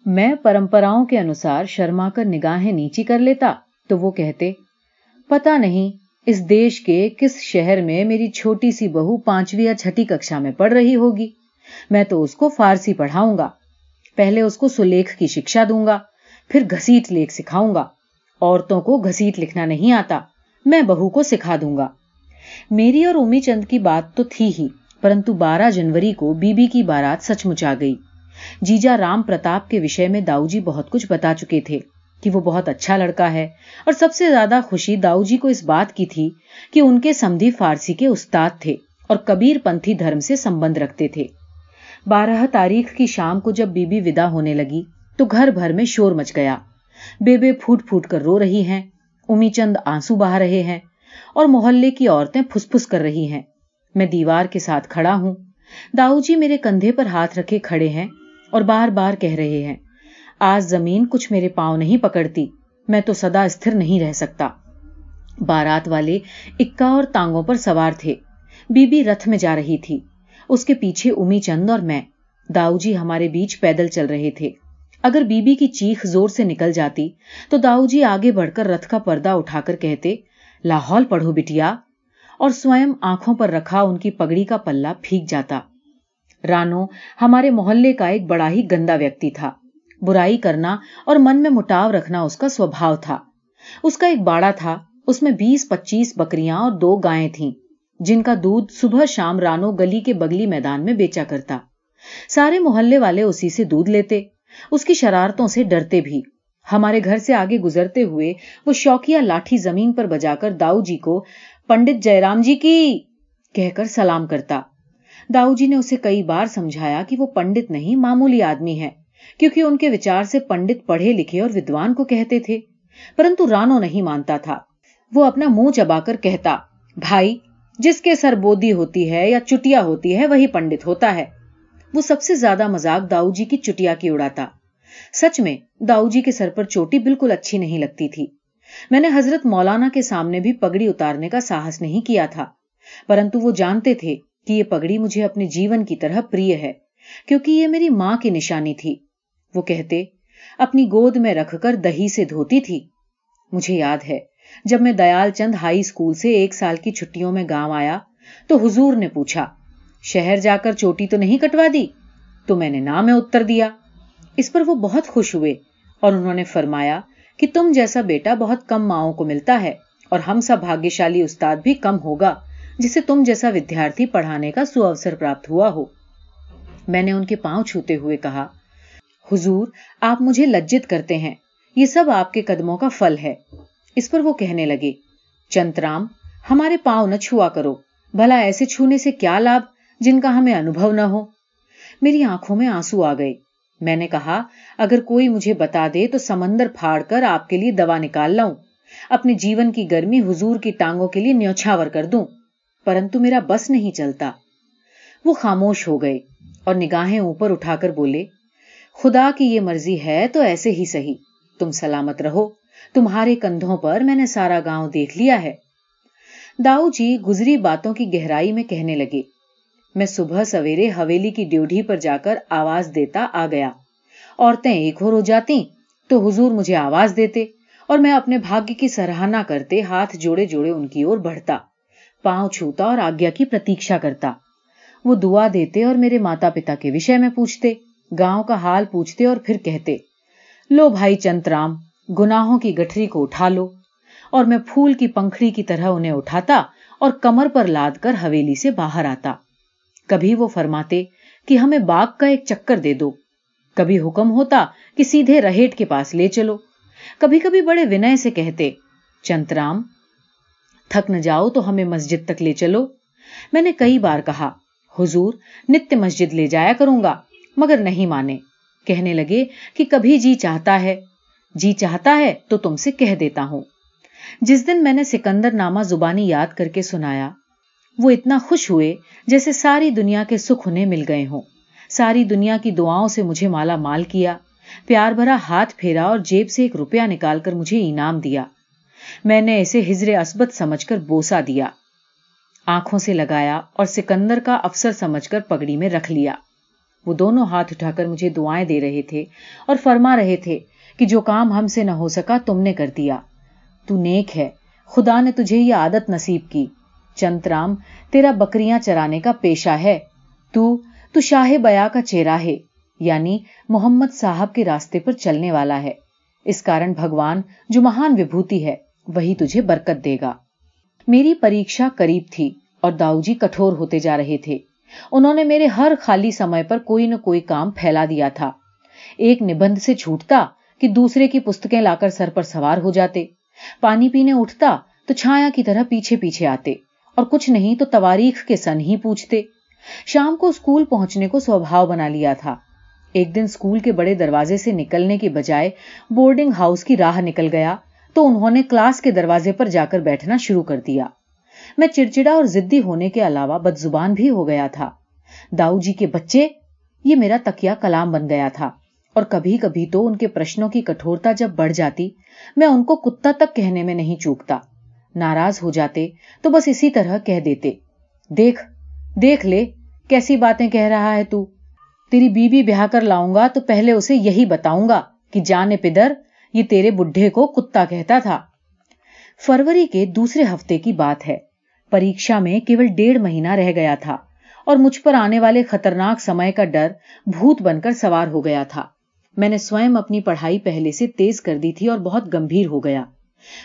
میں پرمپراؤں کے انوسار شرما کر نگاہیں نیچی کر لیتا، تو وہ کہتے پتا نہیں اس دیش کے کس شہر میں میری چھوٹی سی بہو پانچویں یا چھٹی ککشا میں پڑھ رہی ہوگی؟ میں تو اس کو فارسی پڑھاؤں گا۔ پہلے اس کو سلیخ کی شکشا دوں گا، پھر گھسیٹ لیک سکھاؤں گا۔ عورتوں کو گھسیٹ لکھنا نہیں آتا، میں بہو کو سکھا دوں گا۔ میری اور امی چند کی بات تو تھی ہی، پرنتو بارہ جنوری کو بی بی کی بارات سچ مچ آ گئی۔ جیجا رام پرتاپ کے وشے میں داؤ جی بہت کچھ بتا چکے تھے۔ کہ وہ بہت اچھا لڑکا ہے اور سب سے زیادہ خوشی داؤ جی کو اس بات کی تھی کہ ان کے سمدھی فارسی کے استاد تھے اور کبیر پنتھی دھرم سے سمبند رکھتے تھے۔ بارہ تاریخ کی شام کو جب بی بی ودا ہونے لگی تو گھر بھر میں شور مچ گیا۔ بے بے پھوٹ پھوٹ کر رو رہی ہیں، امی چند آنسو بہا رہے ہیں اور محلے کی عورتیں پھس پھس کر رہی ہیں۔ میں دیوار کے ساتھ کھڑا ہوں۔ داؤ جی میرے کندھے پر ہاتھ رکھے کھڑے ہیں اور بار بار کہہ رہے ہیں آج زمین کچھ میرے پاؤں نہیں پکڑتی، میں تو سدا استھر نہیں رہ سکتا۔ بارات والے اکا اور تانگوں پر سوار تھے۔ بی بی رتھ میں جا رہی تھی۔ اس کے پیچھے امی چند اور میں۔ داؤ جی ہمارے بیچ پیدل چل رہے تھے۔ اگر بی بی کی چیخ زور سے نکل جاتی، تو داؤ جی آگے بڑھ کر رتھ کا پردہ اٹھا کر کہتے، لاہور پڑھو بٹیا۔ اور سوئم آنکھوں پر رکھا ان کی پگڑی کا پلہ پھیک جاتا۔ رانو ہمارے محلے کا ایک بڑا ہی گندا ویکتی تھا۔ برائی کرنا اور من میں مٹاو رکھنا اس کا سوبھاؤ تھا۔ اس کا ایک باڑا تھا، اس میں بیس پچیس بکریاں اور دو گائیں تھیں، جن کا دودھ صبح شام رانو گلی کے بگلی میدان میں بیچا کرتا۔ سارے محلے والے اسی سے دودھ لیتے، اس کی شرارتوں سے ڈرتے بھی۔ ہمارے گھر سے آگے گزرتے ہوئے وہ شوقیہ لاٹھی زمین پر بجا کر داؤ جی کو، پنڈت جے رام جی کی، کہہ کر سلام کرتا۔ داؤ جی نے اسے کئی بار سمجھایا کہ وہ پنڈت نہیں، معمولی آدمی ہے۔ کیونکہ ان کے وچار سے پنڈت پڑھے لکھے اور ودوان کو کہتے تھے۔ پرنتو رانو نہیں مانتا تھا۔ وہ اپنا منہ چبا کر کہتا، بھائی، جس کے سر بودی ہوتی ہے یا چٹیا ہوتی ہے، وہی پنڈت ہوتا ہے۔ وہ سب سے زیادہ مزاق داؤ جی کی چٹیا کی اڑاتا۔ سچ میں داؤ جی کے سر پر چوٹی بالکل اچھی نہیں لگتی تھی۔ میں نے حضرت مولانا کے سامنے بھی پگڑی اتارنے کا ساہس نہیں کیا تھا۔ پرنتو وہ جانتے تھے کہ یہ پگڑی مجھے اپنے جیون کی طرح پریہ ہے، کیونکہ یہ میری ماں کی نشانی تھی۔ وہ کہتے، اپنی گود میں رکھ کر دہی سے دھوتی تھی۔ مجھے یاد ہے، جب میں دیال چند ہائی اسکول سے ایک سال کی چھٹیوں میں گاؤں آیا، تو حضور نے پوچھا، شہر جا کر چوٹی تو نہیں کٹوا دی؟ تو میں نے نہ میں اتر دیا۔ اس پر وہ بہت خوش ہوئے اور انہوں نے فرمایا کہ تم جیسا بیٹا بہت کم ماؤں کو ملتا ہے اور ہم سا بھاگیہ شالی استاد بھی کم ہوگا، جسے تم جیسا ودیارتھی پڑھانے کا سو اوسر پراپت ہوا ہو۔ میں نے ان کے پاؤں چھوتے ہوئے کہا حضور، آپ مجھے لجت کرتے ہیں۔ یہ سب آپ کے قدموں کا فل ہے۔ اس پر وہ کہنے لگے، چنترام، ہمارے پاؤں نہ چھوا کرو۔ بھلا ایسے چھونے سے کیا لابھ جن کا ہمیں انوبھو نہ ہو؟ میری آنکھوں میں آنسو آ گئے۔ میں نے کہا، اگر کوئی مجھے بتا دے تو سمندر پھاڑ کر آپ کے لیے دوا نکال لاؤں۔ اپنے جیون کی گرمی حضور کی ٹانگوں کے لیے نیوچھاور کر دوں۔ پرنتو میرا بس نہیں چلتا۔ وہ خاموش ہو گئے اور نگاہیں اوپر اٹھا کر بولے خدا کی یہ مرضی ہے تو ایسے ہی صحیح۔ تم سلامت رہو۔ تمہارے کندھوں پر میں نے سارا گاؤں دیکھ لیا ہے۔ داؤ جی گزری باتوں کی گہرائی میں کہنے لگے۔ میں صبح سویرے حویلی کی ڈیوٹی پر جا کر آواز دیتا آ گیا۔ عورتیں ایک ہو جاتی تو حضور مجھے آواز دیتے اور میں اپنے بھاگی کی سراہنا کرتے ہاتھ جوڑے جوڑے ان کی اور بڑھتا۔ پاؤں چھوتا اور آگیا کی پرتیشا کرتا۔ وہ دعا دیتے اور میرے ماتا پتا کے وشے میں پوچھتے۔ گاؤں کا حال پوچھتے اور پھر کہتے، لو بھائی چنت رام گناہوں کی گٹھری کو اٹھا لو، اور میں پھول کی پنکھڑی کی طرح انہیں اٹھاتا اور کمر پر لاد کر حویلی سے باہر آتا۔ کبھی وہ فرماتے کہ ہمیں باغ کا ایک چکر دے دو۔ کبھی حکم ہوتا کہ سیدھے رہیٹ کے پاس لے چلو۔ کبھی کبھی بڑے ونئے سے کہتے، چنترام، تھک نہ جاؤ تو ہمیں مسجد تک لے چلو۔ میں نے کئی بار کہا، حضور، نتیہ مسجد لے جایا کروں گا۔ مگر نہیں مانے۔ کہنے لگے کہ کبھی جی چاہتا ہے۔ جی چاہتا ہے تو تم سے کہہ دیتا ہوں۔ جس دن میں نے سکندر نامہ زبانی یاد کر کے سنایا، وہ اتنا خوش ہوئے جیسے ساری دنیا کے سکھ انہیں مل گئے ہوں۔ ساری دنیا کی دعاؤں سے مجھے مالا مال کیا، پیار بھرا ہاتھ پھیرا اور جیب سے ایک روپیہ نکال کر مجھے انعام دیا۔ میں نے اسے ہجر اسبت سمجھ کر بوسا دیا۔ آنکھوں سے لگایا اور سکندر کا افسر سمجھ کر پگڑی میں رکھ لیا۔ وہ دونوں ہاتھ اٹھا کر مجھے دعائیں دے رہے تھے اور فرما رہے تھے کہ جو کام ہم سے نہ ہو سکا تم نے کر دیا۔ تو نیک ہے، خدا نے تجھے یہ عادت نصیب کی۔ چنترام تیرا بکریاں چرانے کا پیشہ ہے۔ تو تو شاہ بیا کا چہرہ ہے یعنی محمد صاحب کے راستے پر چلنے والا ہے۔ اس کارن بھگوان جو مہان وبھوتی ہے، وہی تجھے برکت دے گا۔ میری پریکشا قریب تھی اور داؤ جی کٹھور ہوتے جا رہے تھے۔ انہوں نے میرے ہر خالی سمے پر کوئی نہ کوئی کام پھیلا دیا تھا۔ ایک نبند سے چھوٹتا کہ دوسرے کی پستکیں لا کر سر پر سوار ہو جاتے۔ پانی پینے اٹھتا تو چھایا کی طرح پیچھے پیچھے آتے۔ اور کچھ نہیں تو تواریخ کے سن ہی پوچھتے۔ شام کو اسکول پہنچنے کو سوبھاؤ بنا لیا تھا۔ ایک دن اسکول کے بڑے دروازے سے نکلنے کے بجائے بورڈنگ ہاؤس کی راہ نکل گیا تو انہوں نے کلاس کے دروازے پر جا کر بیٹھنا شروع کر دیا۔ میں چڑچڑا اور زدی ہونے کے علاوہ بد زبان بھی ہو گیا تھا۔ داؤ جی کے بچے، یہ میرا تکیا کلام بن گیا تھا۔ اور کبھی کبھی تو ان کے پرشنوں کی کٹورتا جب بڑھ جاتی، میں ان کو کتا تک کہنے میں نہیں چوکتا۔ ناراض ہو جاتے تو بس اسی طرح کہہ دیتے، دیکھ دیکھ لے، کیسی باتیں کہہ رہا ہے تو۔ تیری بیوی بیاہ کر لاؤں گا تو پہلے اسے یہی بتاؤں گا کہ جانے پدر، یہ تیرے بڈھے کو کتا کہتا تھا۔ فروری کے دوسرے ہفتے کی بات ہے۔ پریکشا میں کیول ڈیڑھ مہینہ رہ گیا تھا اور مجھ پر آنے والے خطرناک سمے کا ڈر بھوت بن کر سوار ہو گیا تھا۔ میں نے سوئم اپنی پڑھائی پہلے سے تیز کر دی تھی اور بہت گمبھیر ہو گیا۔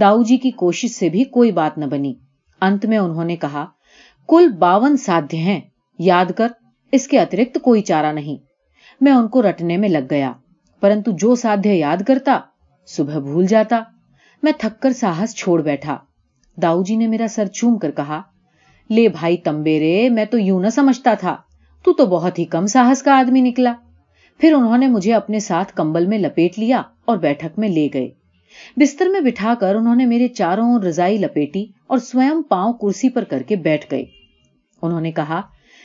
داؤ جی کی کوشش سے بھی کوئی بات نہ بنی۔ انت میں انہوں نے کہا، کل باون سادھیہ ہیں، یاد کر، اس کے اترکت کوئی چارہ نہیں۔ میں ان کو رٹنے میں لگ گیا۔ پرنتو جو سادھیہ یاد کرتا، صبح بھول جاتا۔ میں تھک کر ساہس چھوڑ بیٹھا۔ داؤ جی نے میرا سر چوم کر کہا، لے بھائی تمبے میں تو یوں نہ سمجھتا تھا۔ تو تو بہت ہی کم ساہس کا آدمی نکلا۔ پھر انہوں نے مجھے اپنے ساتھ کمبل میں لپیٹ لیا اور بیٹھک میں لے گئے۔ بستر میں بٹھا کر انہوں نے میرے چاروں رضائی لپیٹی اور سوئم پاؤں کرسی پر کر کے بیٹھ گئے۔ انہوں نے کہا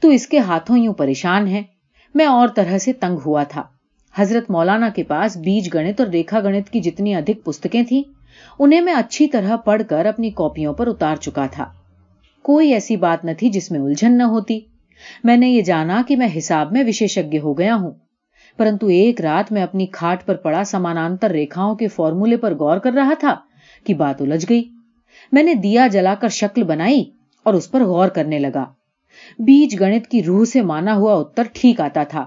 تو اس کے ہاتھوں یوں پریشان ہے میں اور طرح سے تنگ ہوا تھا۔ حضرت مولانا کے پاس بیج گنت اور ریکھا گنت کی جتنی ادھک پستکیں تھیں، انہیں میں اچھی طرح پڑھ کر اپنی کاپیوں پر اتار چکا تھا۔ کوئی ایسی بات نہ تھی جس میں الجھن نہ ہوتی۔ میں نے یہ جانا کہ میں حساب میں وشیشج ہو گیا ہوں، پرنتو ایک رات میں اپنی کھاٹ پر پڑا سمانانتر ریکھاؤں کے فارمولے پر غور کر رہا تھا کہ بات الجھ گئی۔ میں نے دیا جلا کر شکل بنائی اور اس پر غور کرنے لگا۔ بیج گنت کی روح سے مانا ہوا اتر ٹھیک آتا تھا۔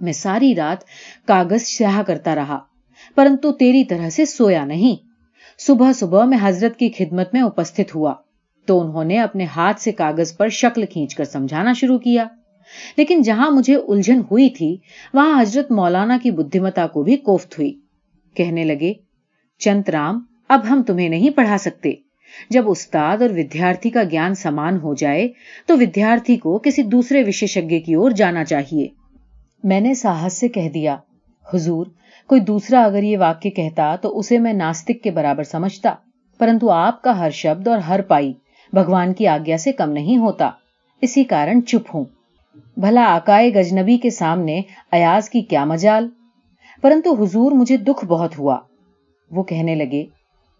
میں ساری رات کاغذ سیاہ کرتا رہا، پرنتو تیری طرح سے سویا نہیں۔ صبح صبح میں حضرت کی خدمت میں اپستھت ہوا، تو انہوں نے اپنے ہاتھ سے کاغذ پر شکل کھینچ کر سمجھانا شروع کیا۔ لیکن جہاں مجھے الجھن ہوئی تھی، وہاں حضرت مولانا کی بدھمتا کو بھی کوفت ہوئی۔ کہنے لگے چنت رام، اب ہم تمہیں نہیں پڑھا سکتے۔ جب استاد اور ودیارتھی کا گیان سمان ہو جائے تو ودیارتھی کو کسی دوسرے وشیشج کی اور جانا چاہیے۔ میں نے ساہس سے کہہ دیا، حضور، کوئی دوسرا اگر یہ واقع کہتا تو اسے میں ناستک کے برابر سمجھتا، پرنتو آپ کا ہر شبد اور ہر پائی بھگوان کی آگیا سے کم نہیں ہوتا، اسی کارن چپ ہوں۔ بھلا آکائے گجنبی کے سامنے ایاز کی کیا مجال؟ پرنتو حضور مجھے دکھ بہت ہوا۔ وہ کہنے لگے،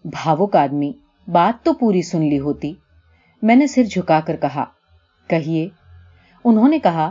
بھاوک آدمی بات تو پوری سن لی ہوتی۔ میں نے سر جھکا کر کہا، کہیے؟ انہوں نے کہا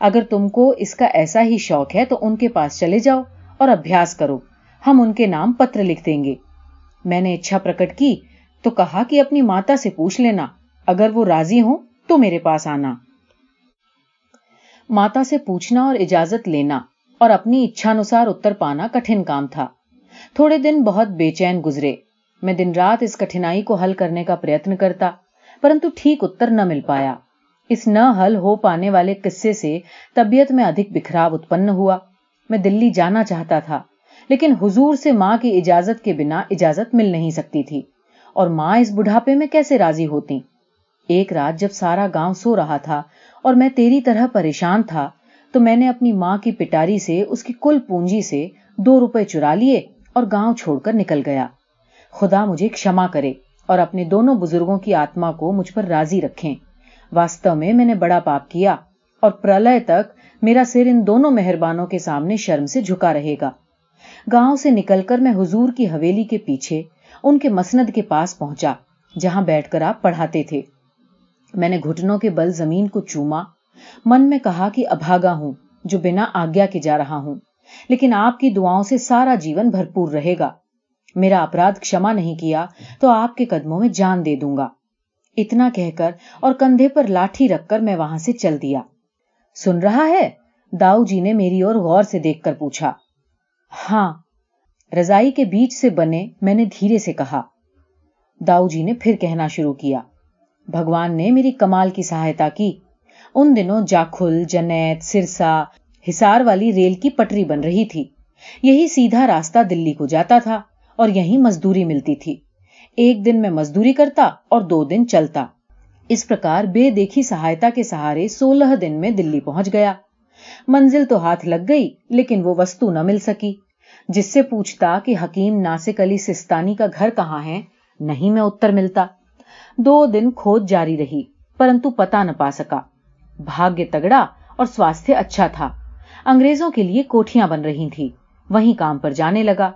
اگر تم کو اس کا ایسا ہی شوق ہے تو ان کے پاس چلے جاؤ اور ابھیاس کرو۔ ہم ان کے نام پتر لکھ دیں گے۔ میں نے اچھا پرکٹ کی تو کہا کہ اپنی ماتا سے پوچھ لینا۔ اگر وہ راضی ہوں تو میرے پاس آنا۔ ماتا سے پوچھنا اور اجازت لینا۔ اور اپنی اچھانسار اتر پانا کٹھن کام تھا۔ تھوڑے دن بہت بے چین گزرے۔ میں دن رات اس کٹھنائی کو حل کرنے کا پریتن کرتا، پرنتو ٹھیک اتر نہ مل پایا۔ اس نہ حل ہو پانے والے قصے سے طبیعت میں ادھک بکھراو اتپن ہوا۔ میں دلی جانا چاہتا تھا، لیکن حضور سے ماں کی اجازت کے بنا اجازت مل نہیں سکتی تھی۔ اور ماں اس بڑھاپے میں کیسے راضی ہوتی؟ ایک رات جب سارا گاؤں سو رہا تھا اور میں تیری طرح پریشان تھا تو میں نے اپنی ماں کی پٹاری سے اس کی کل پونجی سے دو روپے چرا لیے اور گاؤں چھوڑ کر نکل گیا۔ خدا مجھے کشما کرے اور اپنے دونوں بزرگوں کی آتما کو مجھ پر راضی رکھیں۔ واستو میں میں نے بڑا پاپ کیا اور پرلے تک میرا سر ان دونوں مہربانوں کے سامنے شرم سے جھکا رہے گا۔ گاؤں سے نکل کر میں حضور کی حویلی کے پیچھے ان کے مسند کے پاس پہنچا، جہاں بیٹھ کر آپ پڑھاتے تھے۔ میں نے گھٹنوں کے بل زمین کو چوما من میں کہا کہ ابھاگا ہوں، جو بنا آگیا کے جا رہا ہوں۔ لیکن آپ کی دعاؤں سے سارا جیون بھرپور رہے گا۔ میرا اپرادھ کشما نہیں کیا تو آپ کے قدموں میں جان دے دوں گا۔ اتنا کہہ کر اور کندھے پر لاٹھی رکھ کر میں وہاں سے چل دیا۔ سن رہا ہے؟ داؤ جی نے میری اور غور سے دیکھ کر پوچھا۔ ہاں رضائی کے بیچ سے بنے میں نے دھیرے سے کہا۔ داؤ جی نے پھر کہنا شروع کیا۔ بھگوان نے میری کمال کی سہایتا کی۔ ان دنوں جاکھل جنیت سرسا ہسار والی ریل کی پٹری بن رہی تھی۔ یہی سیدھا راستہ دلی کو جاتا تھا اور یہی مزدوری ملتی تھی۔ ایک دن میں مزدوری کرتا اور دو دن چلتا۔ اس پرکار بے دیکھی سہایتا کے سہارے سولہ دن میں دلی پہنچ گیا۔ منزل تو ہاتھ لگ گئی، لیکن وہ وستو نہ مل سکی، جس سے پوچھتا کہ حکیم ناسک علی سستانی کا گھر کہاں ہے؟ نہیں میں اتر ملتا۔ دو دن کھوج جاری رہی، پرنتو پتا نہ پا سکا۔ بھاگیہ تگڑا اور سواستھ اچھا تھا۔ انگریزوں کے لیے کوٹیاں بن رہی تھی وہیں کام پر جانے لگا۔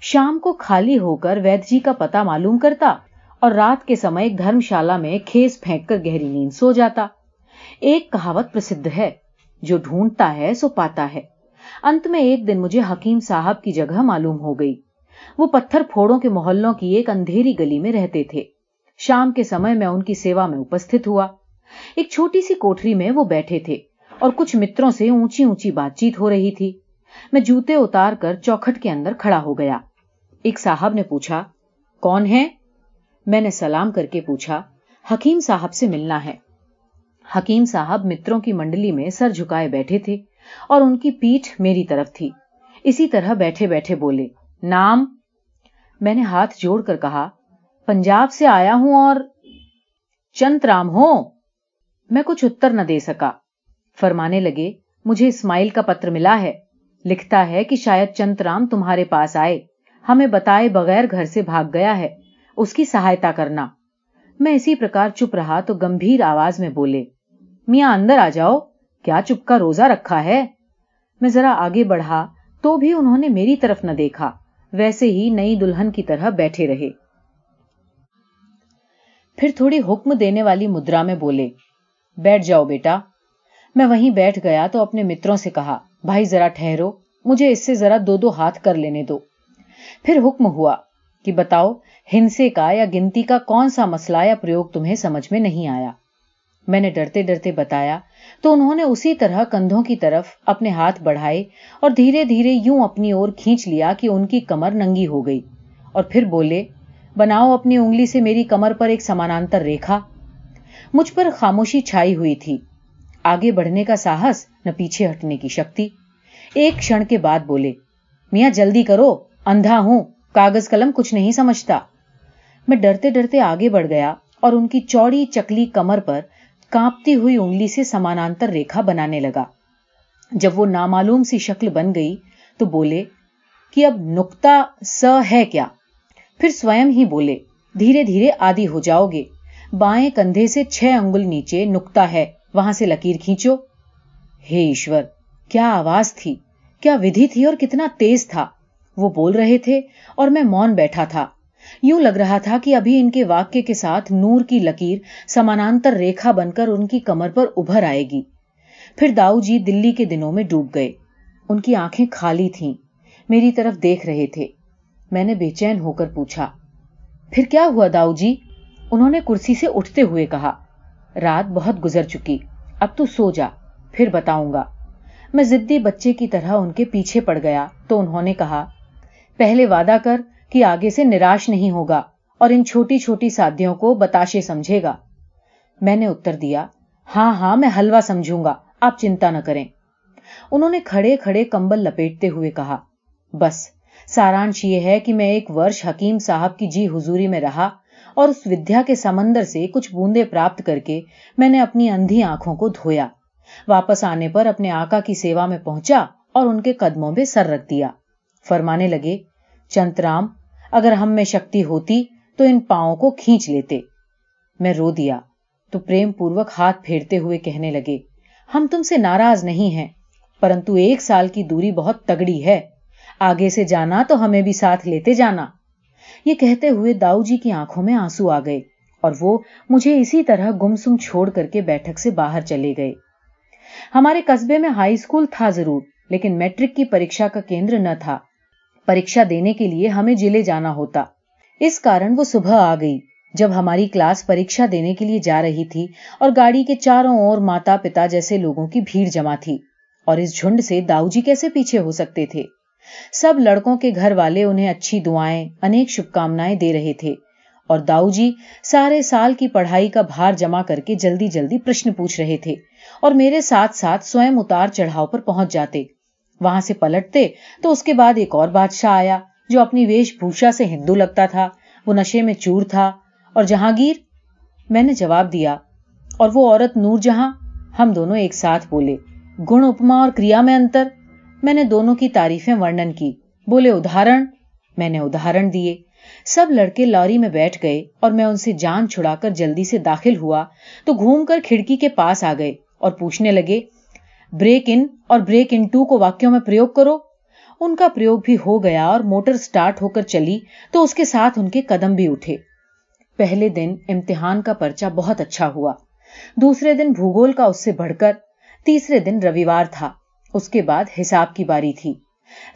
شام کو خالی ہو کر وید جی کا پتا معلوم کرتا اور رات کے سمے دھرم شالا میں کھیس پھینک کر گہری نیند سو جاتا۔ ایک کہاوت پرسدھ ہے، جو ڈھونڈتا ہے سو پاتا ہے۔ انت میں ایک دن مجھے حکیم صاحب کی جگہ معلوم ہو گئی۔ وہ پتھر پھوڑوں کے محلوں کی ایک اندھیری گلی میں رہتے تھے۔ شام کے سمے میں ان کی سیوا میں اپستھت ہوا۔ ایک چھوٹی سی کوٹری میں وہ بیٹھے تھے اور کچھ متروں سے اونچی اونچی بات چیت ہو رہی تھی۔ میں جوتے اتار کر چوکھٹ کے اندر کھڑا ہو گیا۔ ایک صاحب نے پوچھا، کون ہے میں نے سلام کر کے پوچھا، حکیم صاحب سے ملنا ہے۔ حکیم صاحب متروں کی منڈلی میں سر جھکائے بیٹھے تھے اور ان کی پیٹھ میری طرف تھی۔ اسی طرح بیٹھے بیٹھے بولے، نام؟ میں نے ہاتھ جوڑ کر کہا، پنجاب سے آیا ہوں اور چند رام ہو میں کچھ اتر نہ دے سکا۔ فرمانے لگے، مجھے اسماعیل کا پتر ملا ہے۔ لکھتا ہے کہ شاید چند رام تمہارے پاس آئے۔ ہمیں بتائے بغیر گھر سے بھاگ گیا ہے۔ اس کی سہایتا کرنا۔ میں اسی پرکار چپ رہا تو گمبھیر آواز میں بولے، میاں اندر آ جاؤ۔ کیا چپ کا روزہ رکھا ہے؟ میں ذرا آگے بڑھا تو بھی انہوں نے میری طرف نہ دیکھا۔ ویسے ہی نئی دلہن کی طرح بیٹھے رہے۔ پھر تھوڑی حکم دینے والی مدرا میں بولے بیٹھ جاؤ بیٹا۔ میں وہیں بیٹھ گیا تو اپنے متروں سے کہا، بھائی ذرا ٹھہرو، مجھے اس سے ذرا دو دو ہاتھ کر لینے دو۔ پھر حکم ہوا کہ بتاؤ، ہنسے کا یا گنتی کا کون سا مسئلہ یا پریوگ تمہیں سمجھ میں نہیں آیا۔ میں نے ڈرتے ڈرتے بتایا، تو انہوں نے اسی طرح کندھوں کی طرف اپنے ہاتھ بڑھائے اور دھیرے دھیرے یوں اپنی اور کھینچ لیا کہ ان کی کمر ننگی ہو گئی۔ اور پھر بولے، بناؤ اپنی انگلی سے میری کمر پر ایک سمانانتر ریکھا۔ مجھ پر خاموشی چھائی ہوئی تھی۔ آگے بڑھنے کا ساہس نہ پیچھے ہٹنے کی شکتی۔ ایک کھڑ کے بعد بولے، میاں جلدی کرو، اندھا ہوں، کاغذ قلم کچھ نہیں سمجھتا۔ میں ڈرتے ڈرتے آگے بڑھ گیا اور ان کی چوڑی چکلی کمر پر کانپتی ہوئی انگلی سے سمانانتر ریکھا بنانے لگا۔ جب وہ نامعلوم سی شکل بن گئی تو بولے، کہ اب نکتا س ہے کیا؟ پھر سوئم ہی بولے، دھیرے دھیرے آدھی ہو جاؤ گے۔ بائیں کندھے سے چھ انگل نیچے نکتا ہے، وہاں سے لکیر کھینچو۔ ہے ایشور، کیا آواز تھی؟ کیا ودھی تھی اور کتنا تیز تھا؟ وہ بول رہے تھے اور میں مون بیٹھا تھا۔ یوں لگ رہا تھا کہ ابھی ان کے واقع کے ساتھ نور کی لکیر سمانانتر ریکھا بن کر ان کی کمر پر ابھر آئے گی۔ پھر داؤ جی دلی کے دنوں میں ڈوب گئے۔ ان کی آنکھیں خالی تھیں۔ میری طرف دیکھ رہے تھے۔ میں نے بے چین ہو کر پوچھا، پھر کیا ہوا داؤ جی انہوں نے کرسی سے اٹھتے ہوئے کہا، رات بہت گزر چکی، اب تو سو جا، پھر بتاؤں گا۔ میں زدی بچے کی طرح ان کے پیچھے پڑ گیا، تو انہوں نے کہا، پہلے وعدہ کر کہ آگے سے نراش نہیں ہوگا اور ان چھوٹی چھوٹی سادیوں کو بتاشے سمجھے گا۔ میں نے اتر دیا ہاں ہاں میں حلوا سمجھوں گا، آپ چنتا نہ کریں۔ انہوں نے کھڑے کھڑے کمبل لپیٹتے ہوئے کہا، بس، سارانش یہ ہے کہ میں ایک ورش حکیم صاحب کی جی حضوری میں رہا اور اس ودیا کے سمندر سے کچھ بوندے پراپت کر کے میں نے اپنی اندھی آنکھوں کو دھویا۔ واپس آنے پر اپنے آقا کی سیوا میں پہنچا اور ان کے قدموں میں سر رکھ دیا۔ فرمانے لگے چنترام اگر ہم میں شکتی ہوتی تو ان پاؤں کو کھینچ لیتے۔ میں رو دیا۔ تو پریم پوروک ہاتھ پھیرتے ہوئے کہنے لگے، ہم تم سے ناراض نہیں ہیں، پرنتو ایک سال کی دوری بہت تگڑی ہے۔ آگے سے جانا تو ہمیں بھی ساتھ لیتے جانا۔ یہ کہتے ہوئے داؤ جی کی آنکھوں میں آنسو آ گئے اور وہ مجھے اسی طرح گمسم چھوڑ کر کے بیٹھک سے باہر چلے گئے۔ ہمارے قصبے میں ہائی اسکول تھا ضرور، لیکن میٹرک کی پریکشا کا کیندر نہ تھا۔ پریکشا دینے کے لیے ہمیں جلے جانا ہوتا۔ اس کارن وہ صبح آ گئی جب ہماری کلاس پریکشا دینے کے لیے جا رہی تھی اور گاڑی کے چاروں اور ماتا پتا جیسے لوگوں کی بھیڑ جمع تھی۔ اور اس جھنڈ سے داؤ جی کیسے پیچھے ہو سکتے تھے؟ سب لڑکوں کے گھر والے انہیں اچھی دعائیں، انیک شب کامنائیں دے رہے تھے۔ اور داؤ جی سارے سال کی پڑھائی کا بھار جمع کر کے جلدی جلدی پرشن پوچھ رہے تھے اور میرے ساتھ ساتھ سوئم اتار چڑھاؤ پر پہنچ جاتے۔ وہاں سے پلٹتے تو اس کے بعد ایک اور بادشاہ آیا جو اپنی ویش بھوشا سے ہندو لگتا تھا۔ وہ نشے میں چور تھا اور جہانگیر، میں نے جواب دیا، اور وہ عورت نور جہاں، ہم دونوں ایک ساتھ بولے، گن، اپما اور کریا میں انتر۔ میں نے دونوں کی تعریفیں ورنن کی۔ بولے، ادھارن؟ میں نے ادھارن دیے۔ سب لڑکے لوری میں بیٹھ گئے اور میں ان سے جان چھڑا کر جلدی سے داخل ہوا تو گھوم کر کھڑکی کے پاس آ گئے اور پوچھنے لگے بریک ان اور بریک ان ٹو کو واقعوں میں پریوگ کرو؟ ان کا پریوگ بھی ہو گیا اور موٹر سٹارٹ ہو کر چلی تو اس کے ساتھ ان کے قدم بھی اٹھے۔ پہلے دن امتحان کا پرچہ بہت اچھا ہوا۔ دوسرے دن بھوگول کا اس سے بڑھ کر تیسرے دن رویوار تھا۔ اس کے بعد حساب کی باری تھی۔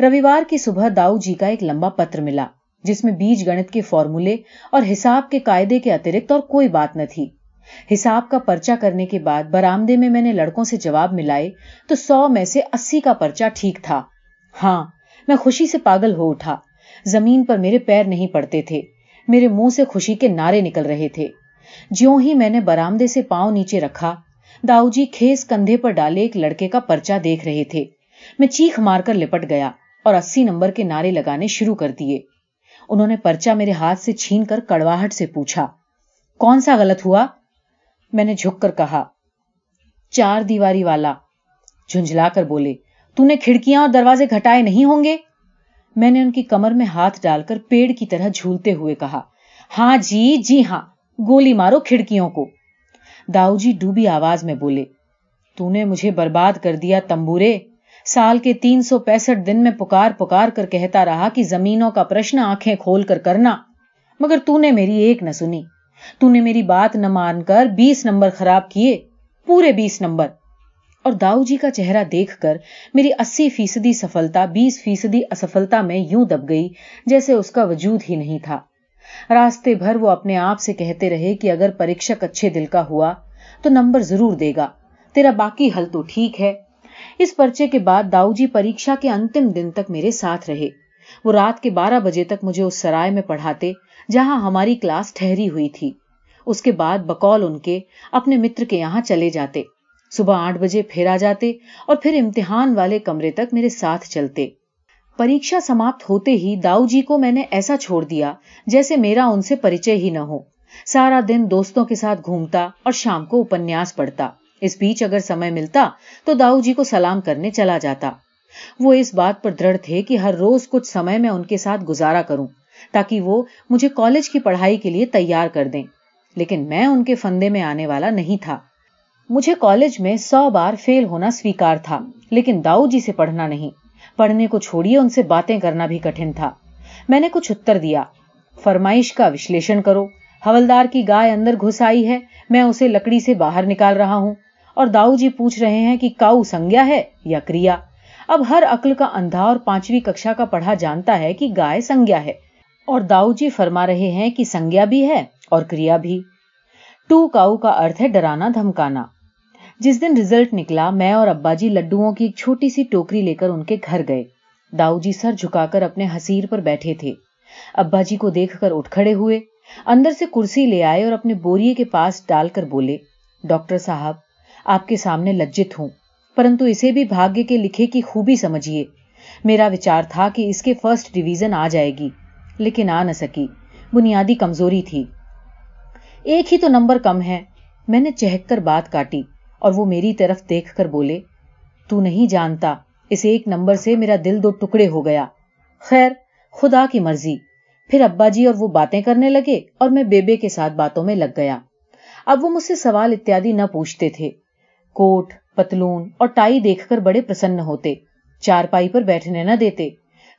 رویوار کی صبح داؤ جی کا ایک لمبا پتر ملا، جس میں بیج گنت کے فارمولے اور حساب کے قاعدے کے اترکت اور کوئی بات نہ تھی۔ حساب کا پرچہ کرنے کے بعد برامدے میں میں نے لڑکوں سے جواب ملائے تو سو میں سے اسی کا پرچہ ٹھیک تھا۔ ہاں میں خوشی سے پاگل ہو اٹھا۔ زمین پر میرے پیر نہیں پڑتے تھے، میرے منہ سے خوشی کے نعرے نکل رہے تھے۔ جیوں ہی میں نے برامدے سے پاؤں نیچے رکھا داؤ جی کھیس کندھے پر ڈالے ایک لڑکے کا پرچہ دیکھ رہے تھے۔ میں چیخ مار کر لپٹ گیا اور اسی نمبر کے نعرے لگانے شروع کر دیے۔ انہوں نے پرچہ میرے ہاتھ سے چھین کر کڑواہٹ سے پوچھا، کون سا غلط ہوا؟ میں نے جھک کر کہا، چار دیواری والا۔ جھنجلا کر بولے، تو نے کھڑکیاں اور دروازے گھٹائے نہیں ہوں گے؟ میں نے ان کی کمر میں ہاتھ ڈال کر پیڑ کی طرح جھولتے ہوئے کہا ہاں جی جی ہاں گولی مارو کھڑکیوں کو۔ داؤ جی ڈوبی آواز میں بولے تو نے مجھے برباد کر دیا تمبورے۔ سال کے تین سو پینسٹھ دن میں پکار پکار کر کہتا رہا کہ زمینوں کا پرشن آنکھیں کھول کر کرنا، مگر تو نے میری ایک نہ سنی۔ تو نے میری بات نہ مان کر بیس نمبر خراب کیے، پورے بیس نمبر۔ اور داؤ جی کا چہرہ دیکھ کر میری اسی فیصدی سفلتا، بیس فیصدی اسفلتا میں یوں دب گئی جیسے اس کا وجود ہی نہیں تھا۔ راستے بھر وہ اپنے آپ سے کہتے رہے کہ اگر پریکشک اچھے دل کا ہوا تو نمبر ضرور دے گا، تیرا باقی حل تو ٹھیک ہے۔ اس پرچے کے بعد داؤ جی پریکشا کے انتم دن تک میرے ساتھ رہے۔ وہ رات کے بارہ بجے تک مجھے اس سرائے میں پڑھاتے جہاں ہماری کلاس ٹھہری ہوئی تھی۔ اس کے بعد بکول ان کے اپنے متر کے یہاں چلے جاتے۔ صبح آٹھ بجے پھر آ جاتے اور پھر امتحان والے کمرے تک میرے ساتھ چلتے۔ پریکشا سماپت ہوتے ہی داؤ جی کو میں نے ایسا چھوڑ دیا جیسے میرا ان سے پریچے ہی نہ ہو۔ سارا دن دوستوں کے ساتھ گھومتا اور شام کو اپنیاس پڑھتا۔ اس بیچ اگر سمے ملتا تو داؤ جی کو سلام کرنے چلا جاتا۔ وہ اس بات پر دڑ تھے کہ ہر روز کچھ سمے میں ان کے ساتھ گزارا کروں تاکہ وہ مجھے کالج کی پڑھائی کے لیے تیار کر دیں۔ لیکن میں ان کے فندے میں آنے والا نہیں تھا۔ مجھے کالج میں سو بار فیل ہونا سویکار تھا، لیکن داؤ جی سے پڑھنا نہیں۔ پڑھنے کو چھوڑیے، ان سے باتیں کرنا بھی کٹھن تھا۔ میں نے کچھ اتر دیا۔ فرمائش کا وشلیشن کرو۔ حولدار کی گائے اندر گھس آئی ہے۔ میں اسے لکڑی سے باہر نکال رہا ہوں۔ اور داؤ جی پوچھ رہے ہیں کہ کاؤ سنگیا ہے یا کریا؟ اب ہر عقل کا اندھا اور پانچویں ککشا کا پڑھا جانتا ہے کہ گائے سنگیا ہے۔ اور داؤ جی فرما رہے ہیں کہ سنگیا بھی ہے اور کریا بھی۔ ٹو کاؤ کا ارتھ ہے ڈرانا دھمکانا۔ جس دن ریزلٹ نکلا، میں اور ابا جی لڈو کی ایک چھوٹی سی ٹوکری لے کر ان کے گھر گئے۔ داؤ جی سر جھکا کر اپنے حسیر پر بیٹھے تھے۔ ابا جی کو دیکھ کر اٹھ کھڑے ہوئے، اندر سے کرسی لے آئے اور اپنے بوریے کے پاس ڈال کر بولے، ڈاکٹر صاحب، آپ کے سامنے لجت ہوں، پرنتو اسے بھی بھاگیہ کے لکھے کی خوبی سمجھیے۔ میرا وچار تھا کہ اس کے فرسٹ ڈویژن آ جائے گی، لیکن آ نہ سکی۔ بنیادی کمزوری تھی۔ ایک ہی تو نمبر کم ہے۔ میں نے چہک کر بات کاٹی۔ اور وہ میری طرف دیکھ کر بولے، تو نہیں جانتا، اس ایک نمبر سے میرا دل دو ٹکڑے ہو گیا۔ خیر، خدا کی مرضی۔ پھر ابا جی اور وہ باتیں کرنے لگے اور میں بیبے کے ساتھ باتوں میں لگ گیا۔ اب وہ مجھ سے سوال اتیادی نہ پوچھتے تھے۔ کوٹ، پتلون اور ٹائی دیکھ کر بڑے پرسن ہوتے۔ چار پائی پر بیٹھنے نہ دیتے۔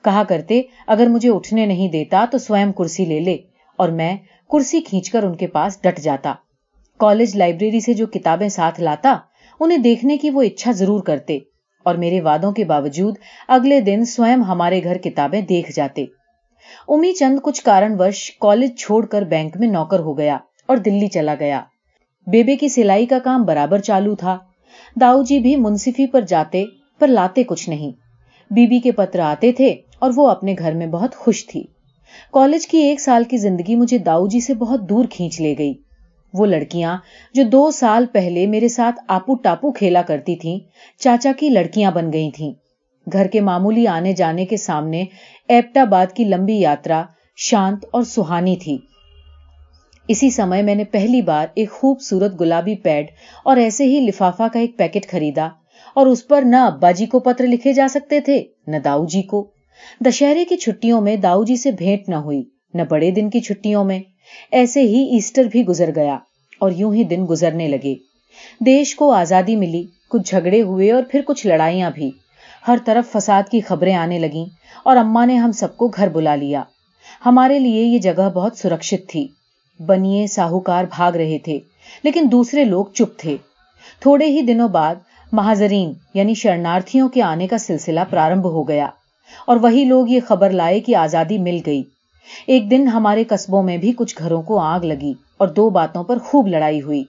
کہا کرتے، اگر مجھے اٹھنے نہیں دیتا تو سوئم کرسی لے لے اور میں کرسی کھینچ کر ان کے پاس ڈٹ جاتا۔ کالج لائبریری سے جو کتابیں ساتھ لاتا، انہیں دیکھنے کی وہ اچھا ضرور کرتے۔ اور میرے وادوں کے باوجود اگلے دن سوئم ہمارے گھر کتابیں دیکھ جاتے۔ امی چند کچھ کارن وش کالج چھوڑ کر بینک میں نوکر ہو گیا اور دلی چلا گیا۔ بیبے کی سلائی کا کام برابر چالو تھا۔ داؤ جی بھی منصفی پر جاتے، پر لاتے کچھ نہیں۔ بیوی کے پتر آتے تھے اور وہ اپنے گھر میں بہت خوش تھی۔ کالج کی ایک سال کی زندگی مجھے داؤ جی سے بہت دور کھینچ لے گئی۔ وہ لڑکیاں جو دو سال پہلے میرے ساتھ آپو ٹاپو کھیلا کرتی تھیں، چاچا کی لڑکیاں بن گئی تھیں۔ گھر کے معمولی آنے جانے کے سامنے ایپٹ آباد کی لمبی یاترا شانت اور سہانی تھی۔ اسی سمے میں نے پہلی بار ایک خوبصورت گلابی پیڈ اور ایسے ہی لفافہ کا ایک پیکٹ خریدا اور اس پر نہ ابا جی کو پتر لکھے جا سکتے تھے، نہ داؤ جی کو۔ دشہرے کی چھٹیوں میں داؤ جی سے بھیٹ نہ ہوئی، نہ بڑے دن کی چھٹیوں میں۔ ایسے ہی ایسٹر بھی گزر گیا اور یوں ہی دن گزرنے لگے۔ دیش کو آزادی ملی، کچھ جھگڑے ہوئے اور پھر کچھ لڑائیاں بھی۔ ہر طرف فساد کی خبریں آنے لگیں اور اما نے ہم سب کو گھر بلا لیا۔ ہمارے لیے یہ جگہ بہت سرکشت تھی۔ بنیے ساہوکار بھاگ رہے تھے، لیکن دوسرے لوگ چپ تھے۔ تھوڑے ہی دنوں بعد مہاجرین یعنی شرنارتھیوں کے آنے کا سلسلہ پرارمبھ ہو گیا اور وہی لوگ یہ خبر لائے کہ آزادی مل گئی۔ ایک دن ہمارے قصبوں میں بھی کچھ گھروں کو آگ لگی اور دو باتوں پر خوب لڑائی ہوئی۔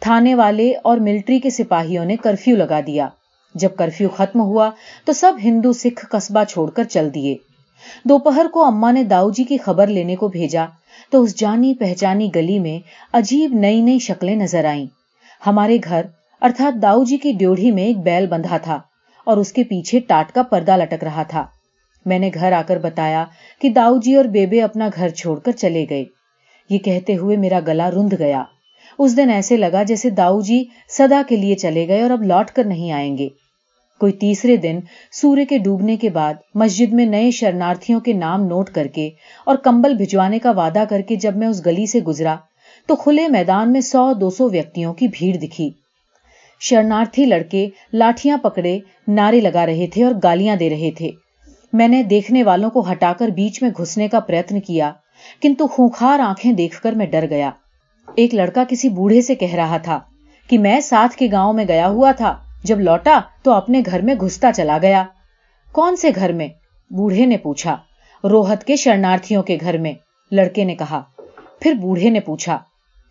تھانے والے اور ملٹری کے سپاہیوں نے کرفیو لگا دیا۔ جب کرفیو ختم ہوا تو سب ہندو سکھ قصبہ چھوڑ کر چل دیے۔ دوپہر کو اما نے داؤ جی کی خبر لینے کو بھیجا تو اس جانی پہچانی گلی میں عجیب نئی نئی شکلیں نظر آئیں۔ ہمارے گھر، ارتھات داؤ جی کی ڈیوڑھی میں ایک بیل بندھا تھا اور اس کے پیچھے ٹاٹ کا پردہ لٹک رہا تھا۔ میں نے گھر آ کر بتایا کہ داؤ جی اور بیبے اپنا گھر چھوڑ کر چلے گئے۔ یہ کہتے ہوئے میرا گلا رند گیا۔ اس دن ایسے لگا جیسے داؤ جی سدا کے لیے چلے گئے اور اب لوٹ کر نہیں آئیں گے۔ کوئی تیسرے دن سورے کے ڈوبنے کے بعد مسجد میں نئے شرنارتھیوں کے نام نوٹ کر کے اور کمبل بھجوانے کا وعدہ کر کے جب میں اس گلی سے گزرا تو کھلے میدان میں سو دو سو ویکتوں کی بھیڑ دکھی۔ شرنارتھی لڑکے لاٹیاں پکڑے نعرے لگا رہے تھے اور گالیاں دے رہے تھے۔ میں نے دیکھنے والوں کو ہٹا کر بیچ میں گھسنے کا پریتن کیا، کنتو خونخار آنکھیں دیکھ کر میں ڈر گیا۔ ایک لڑکا کسی بوڑھے سے کہہ رہا تھا کہ میں ساتھ کے گاؤں میں گیا ہوا تھا، جب لوٹا تو اپنے گھر میں گھستا چلا گیا۔ کون سے گھر میں؟ بوڑھے نے پوچھا۔ روہت کے شرنارتھیوں کے گھر میں، لڑکے نے کہا۔ پھر بوڑھے نے پوچھا۔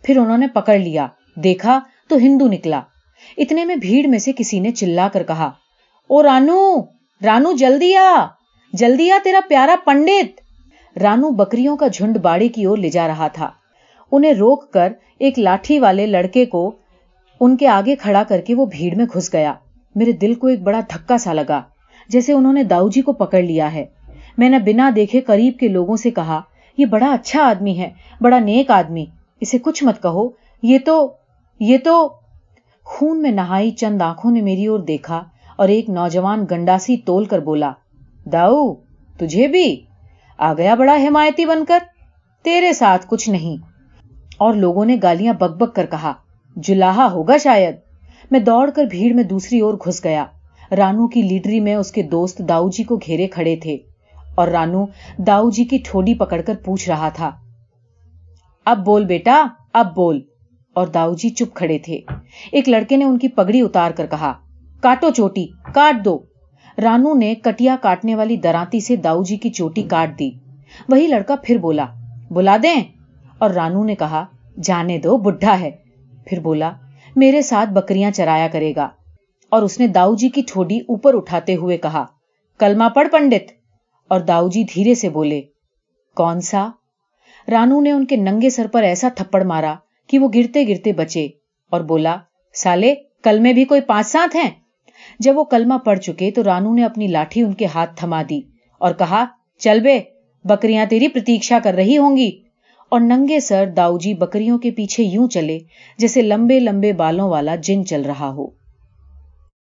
پھر انہوں نے پکڑ لیا۔ دیکھا تو ہندو نکلا۔ اتنے میں بھیڑ میں سے کسی نے چلا کر کہا، او رانو رانو جلدی آ! جلدی آ تیرا پیارا پنڈت۔ رانو بکریوں کا جھنڈ باڑی کی اور لے جا رہا تھا۔ انہیں روک کر ایک لاٹھی والے لڑکے کو ان کے آگے کھڑا کر کے وہ بھیڑ میں گھس گیا۔ میرے دل کو ایک بڑا دھکا سا لگا، جیسے انہوں نے داؤ جی کو پکڑ لیا ہے۔ میں نے بنا دیکھے قریب کے لوگوں سے کہا، یہ بڑا اچھا آدمی ہے، بڑا نیک آدمی۔ اسے کچھ مت کہو۔ یہ تو یہ تو خون میں نہائی چند آنکھوں نے میری اور دیکھا اور ایک نوجوان گنڈاسی تول کر بولا داؤ، تجھے بھی۔ آ گیا بڑا حمایتی بن کر۔ تیرے ساتھ کچھ نہیں۔ اور لوگوں نے گالیاں بک بک کر کہا جلاحا ہوگا شاید۔ میں دوڑ کر بھیڑ میں دوسری اور گھس گیا۔ رانو کی لیڈری میں اس کے دوست داؤ جی کو گھیرے کھڑے تھے۔ اور رانو داؤ جی کی ٹھوڈی پکڑ کر پوچھ رہا تھا، اب بول بیٹا، اب بول۔ اور داؤ جی چپ کھڑے تھے۔ ایک لڑکے نے ان کی پگڑی اتار کر کہا، کاٹو چوٹی، کاٹ دو۔ رانو نے کٹیا کاٹنے والی دراتی سے داؤ جی کی چوٹی کاٹ دی۔ وہی لڑکا پھر بولا بلا دیں؟ اور رانو نے کہا، جانے دو، بڈھا ہے۔ پھر بولا، میرے ساتھ بکریاں چرایا کرے گا۔ اور اس نے داؤ جی کی ٹھوڈی اوپر اٹھاتے ہوئے کہا کلما پڑ پنڈت۔ اور داؤ جی دھیرے سے بولے، کون سا؟ رانو نے ان کے ننگے سر پر ایسا تھپڑ مارا کہ وہ گرتے گرتے بچے اور بولا، سالے، کل میں بھی کوئی پانچ سات ہیں؟ جب وہ کلمہ پڑ چکے تو رانو نے اپنی لاٹھی ان کے ہاتھ تھما دی اور کہا، چل بے، بکریاں تیری پرتیشا کر رہی ہوں گی۔ اور ننگے سر داؤ جی بکریوں کے پیچھے یوں چلے جیسے لمبے لمبے بالوں والا جن چل رہا ہو۔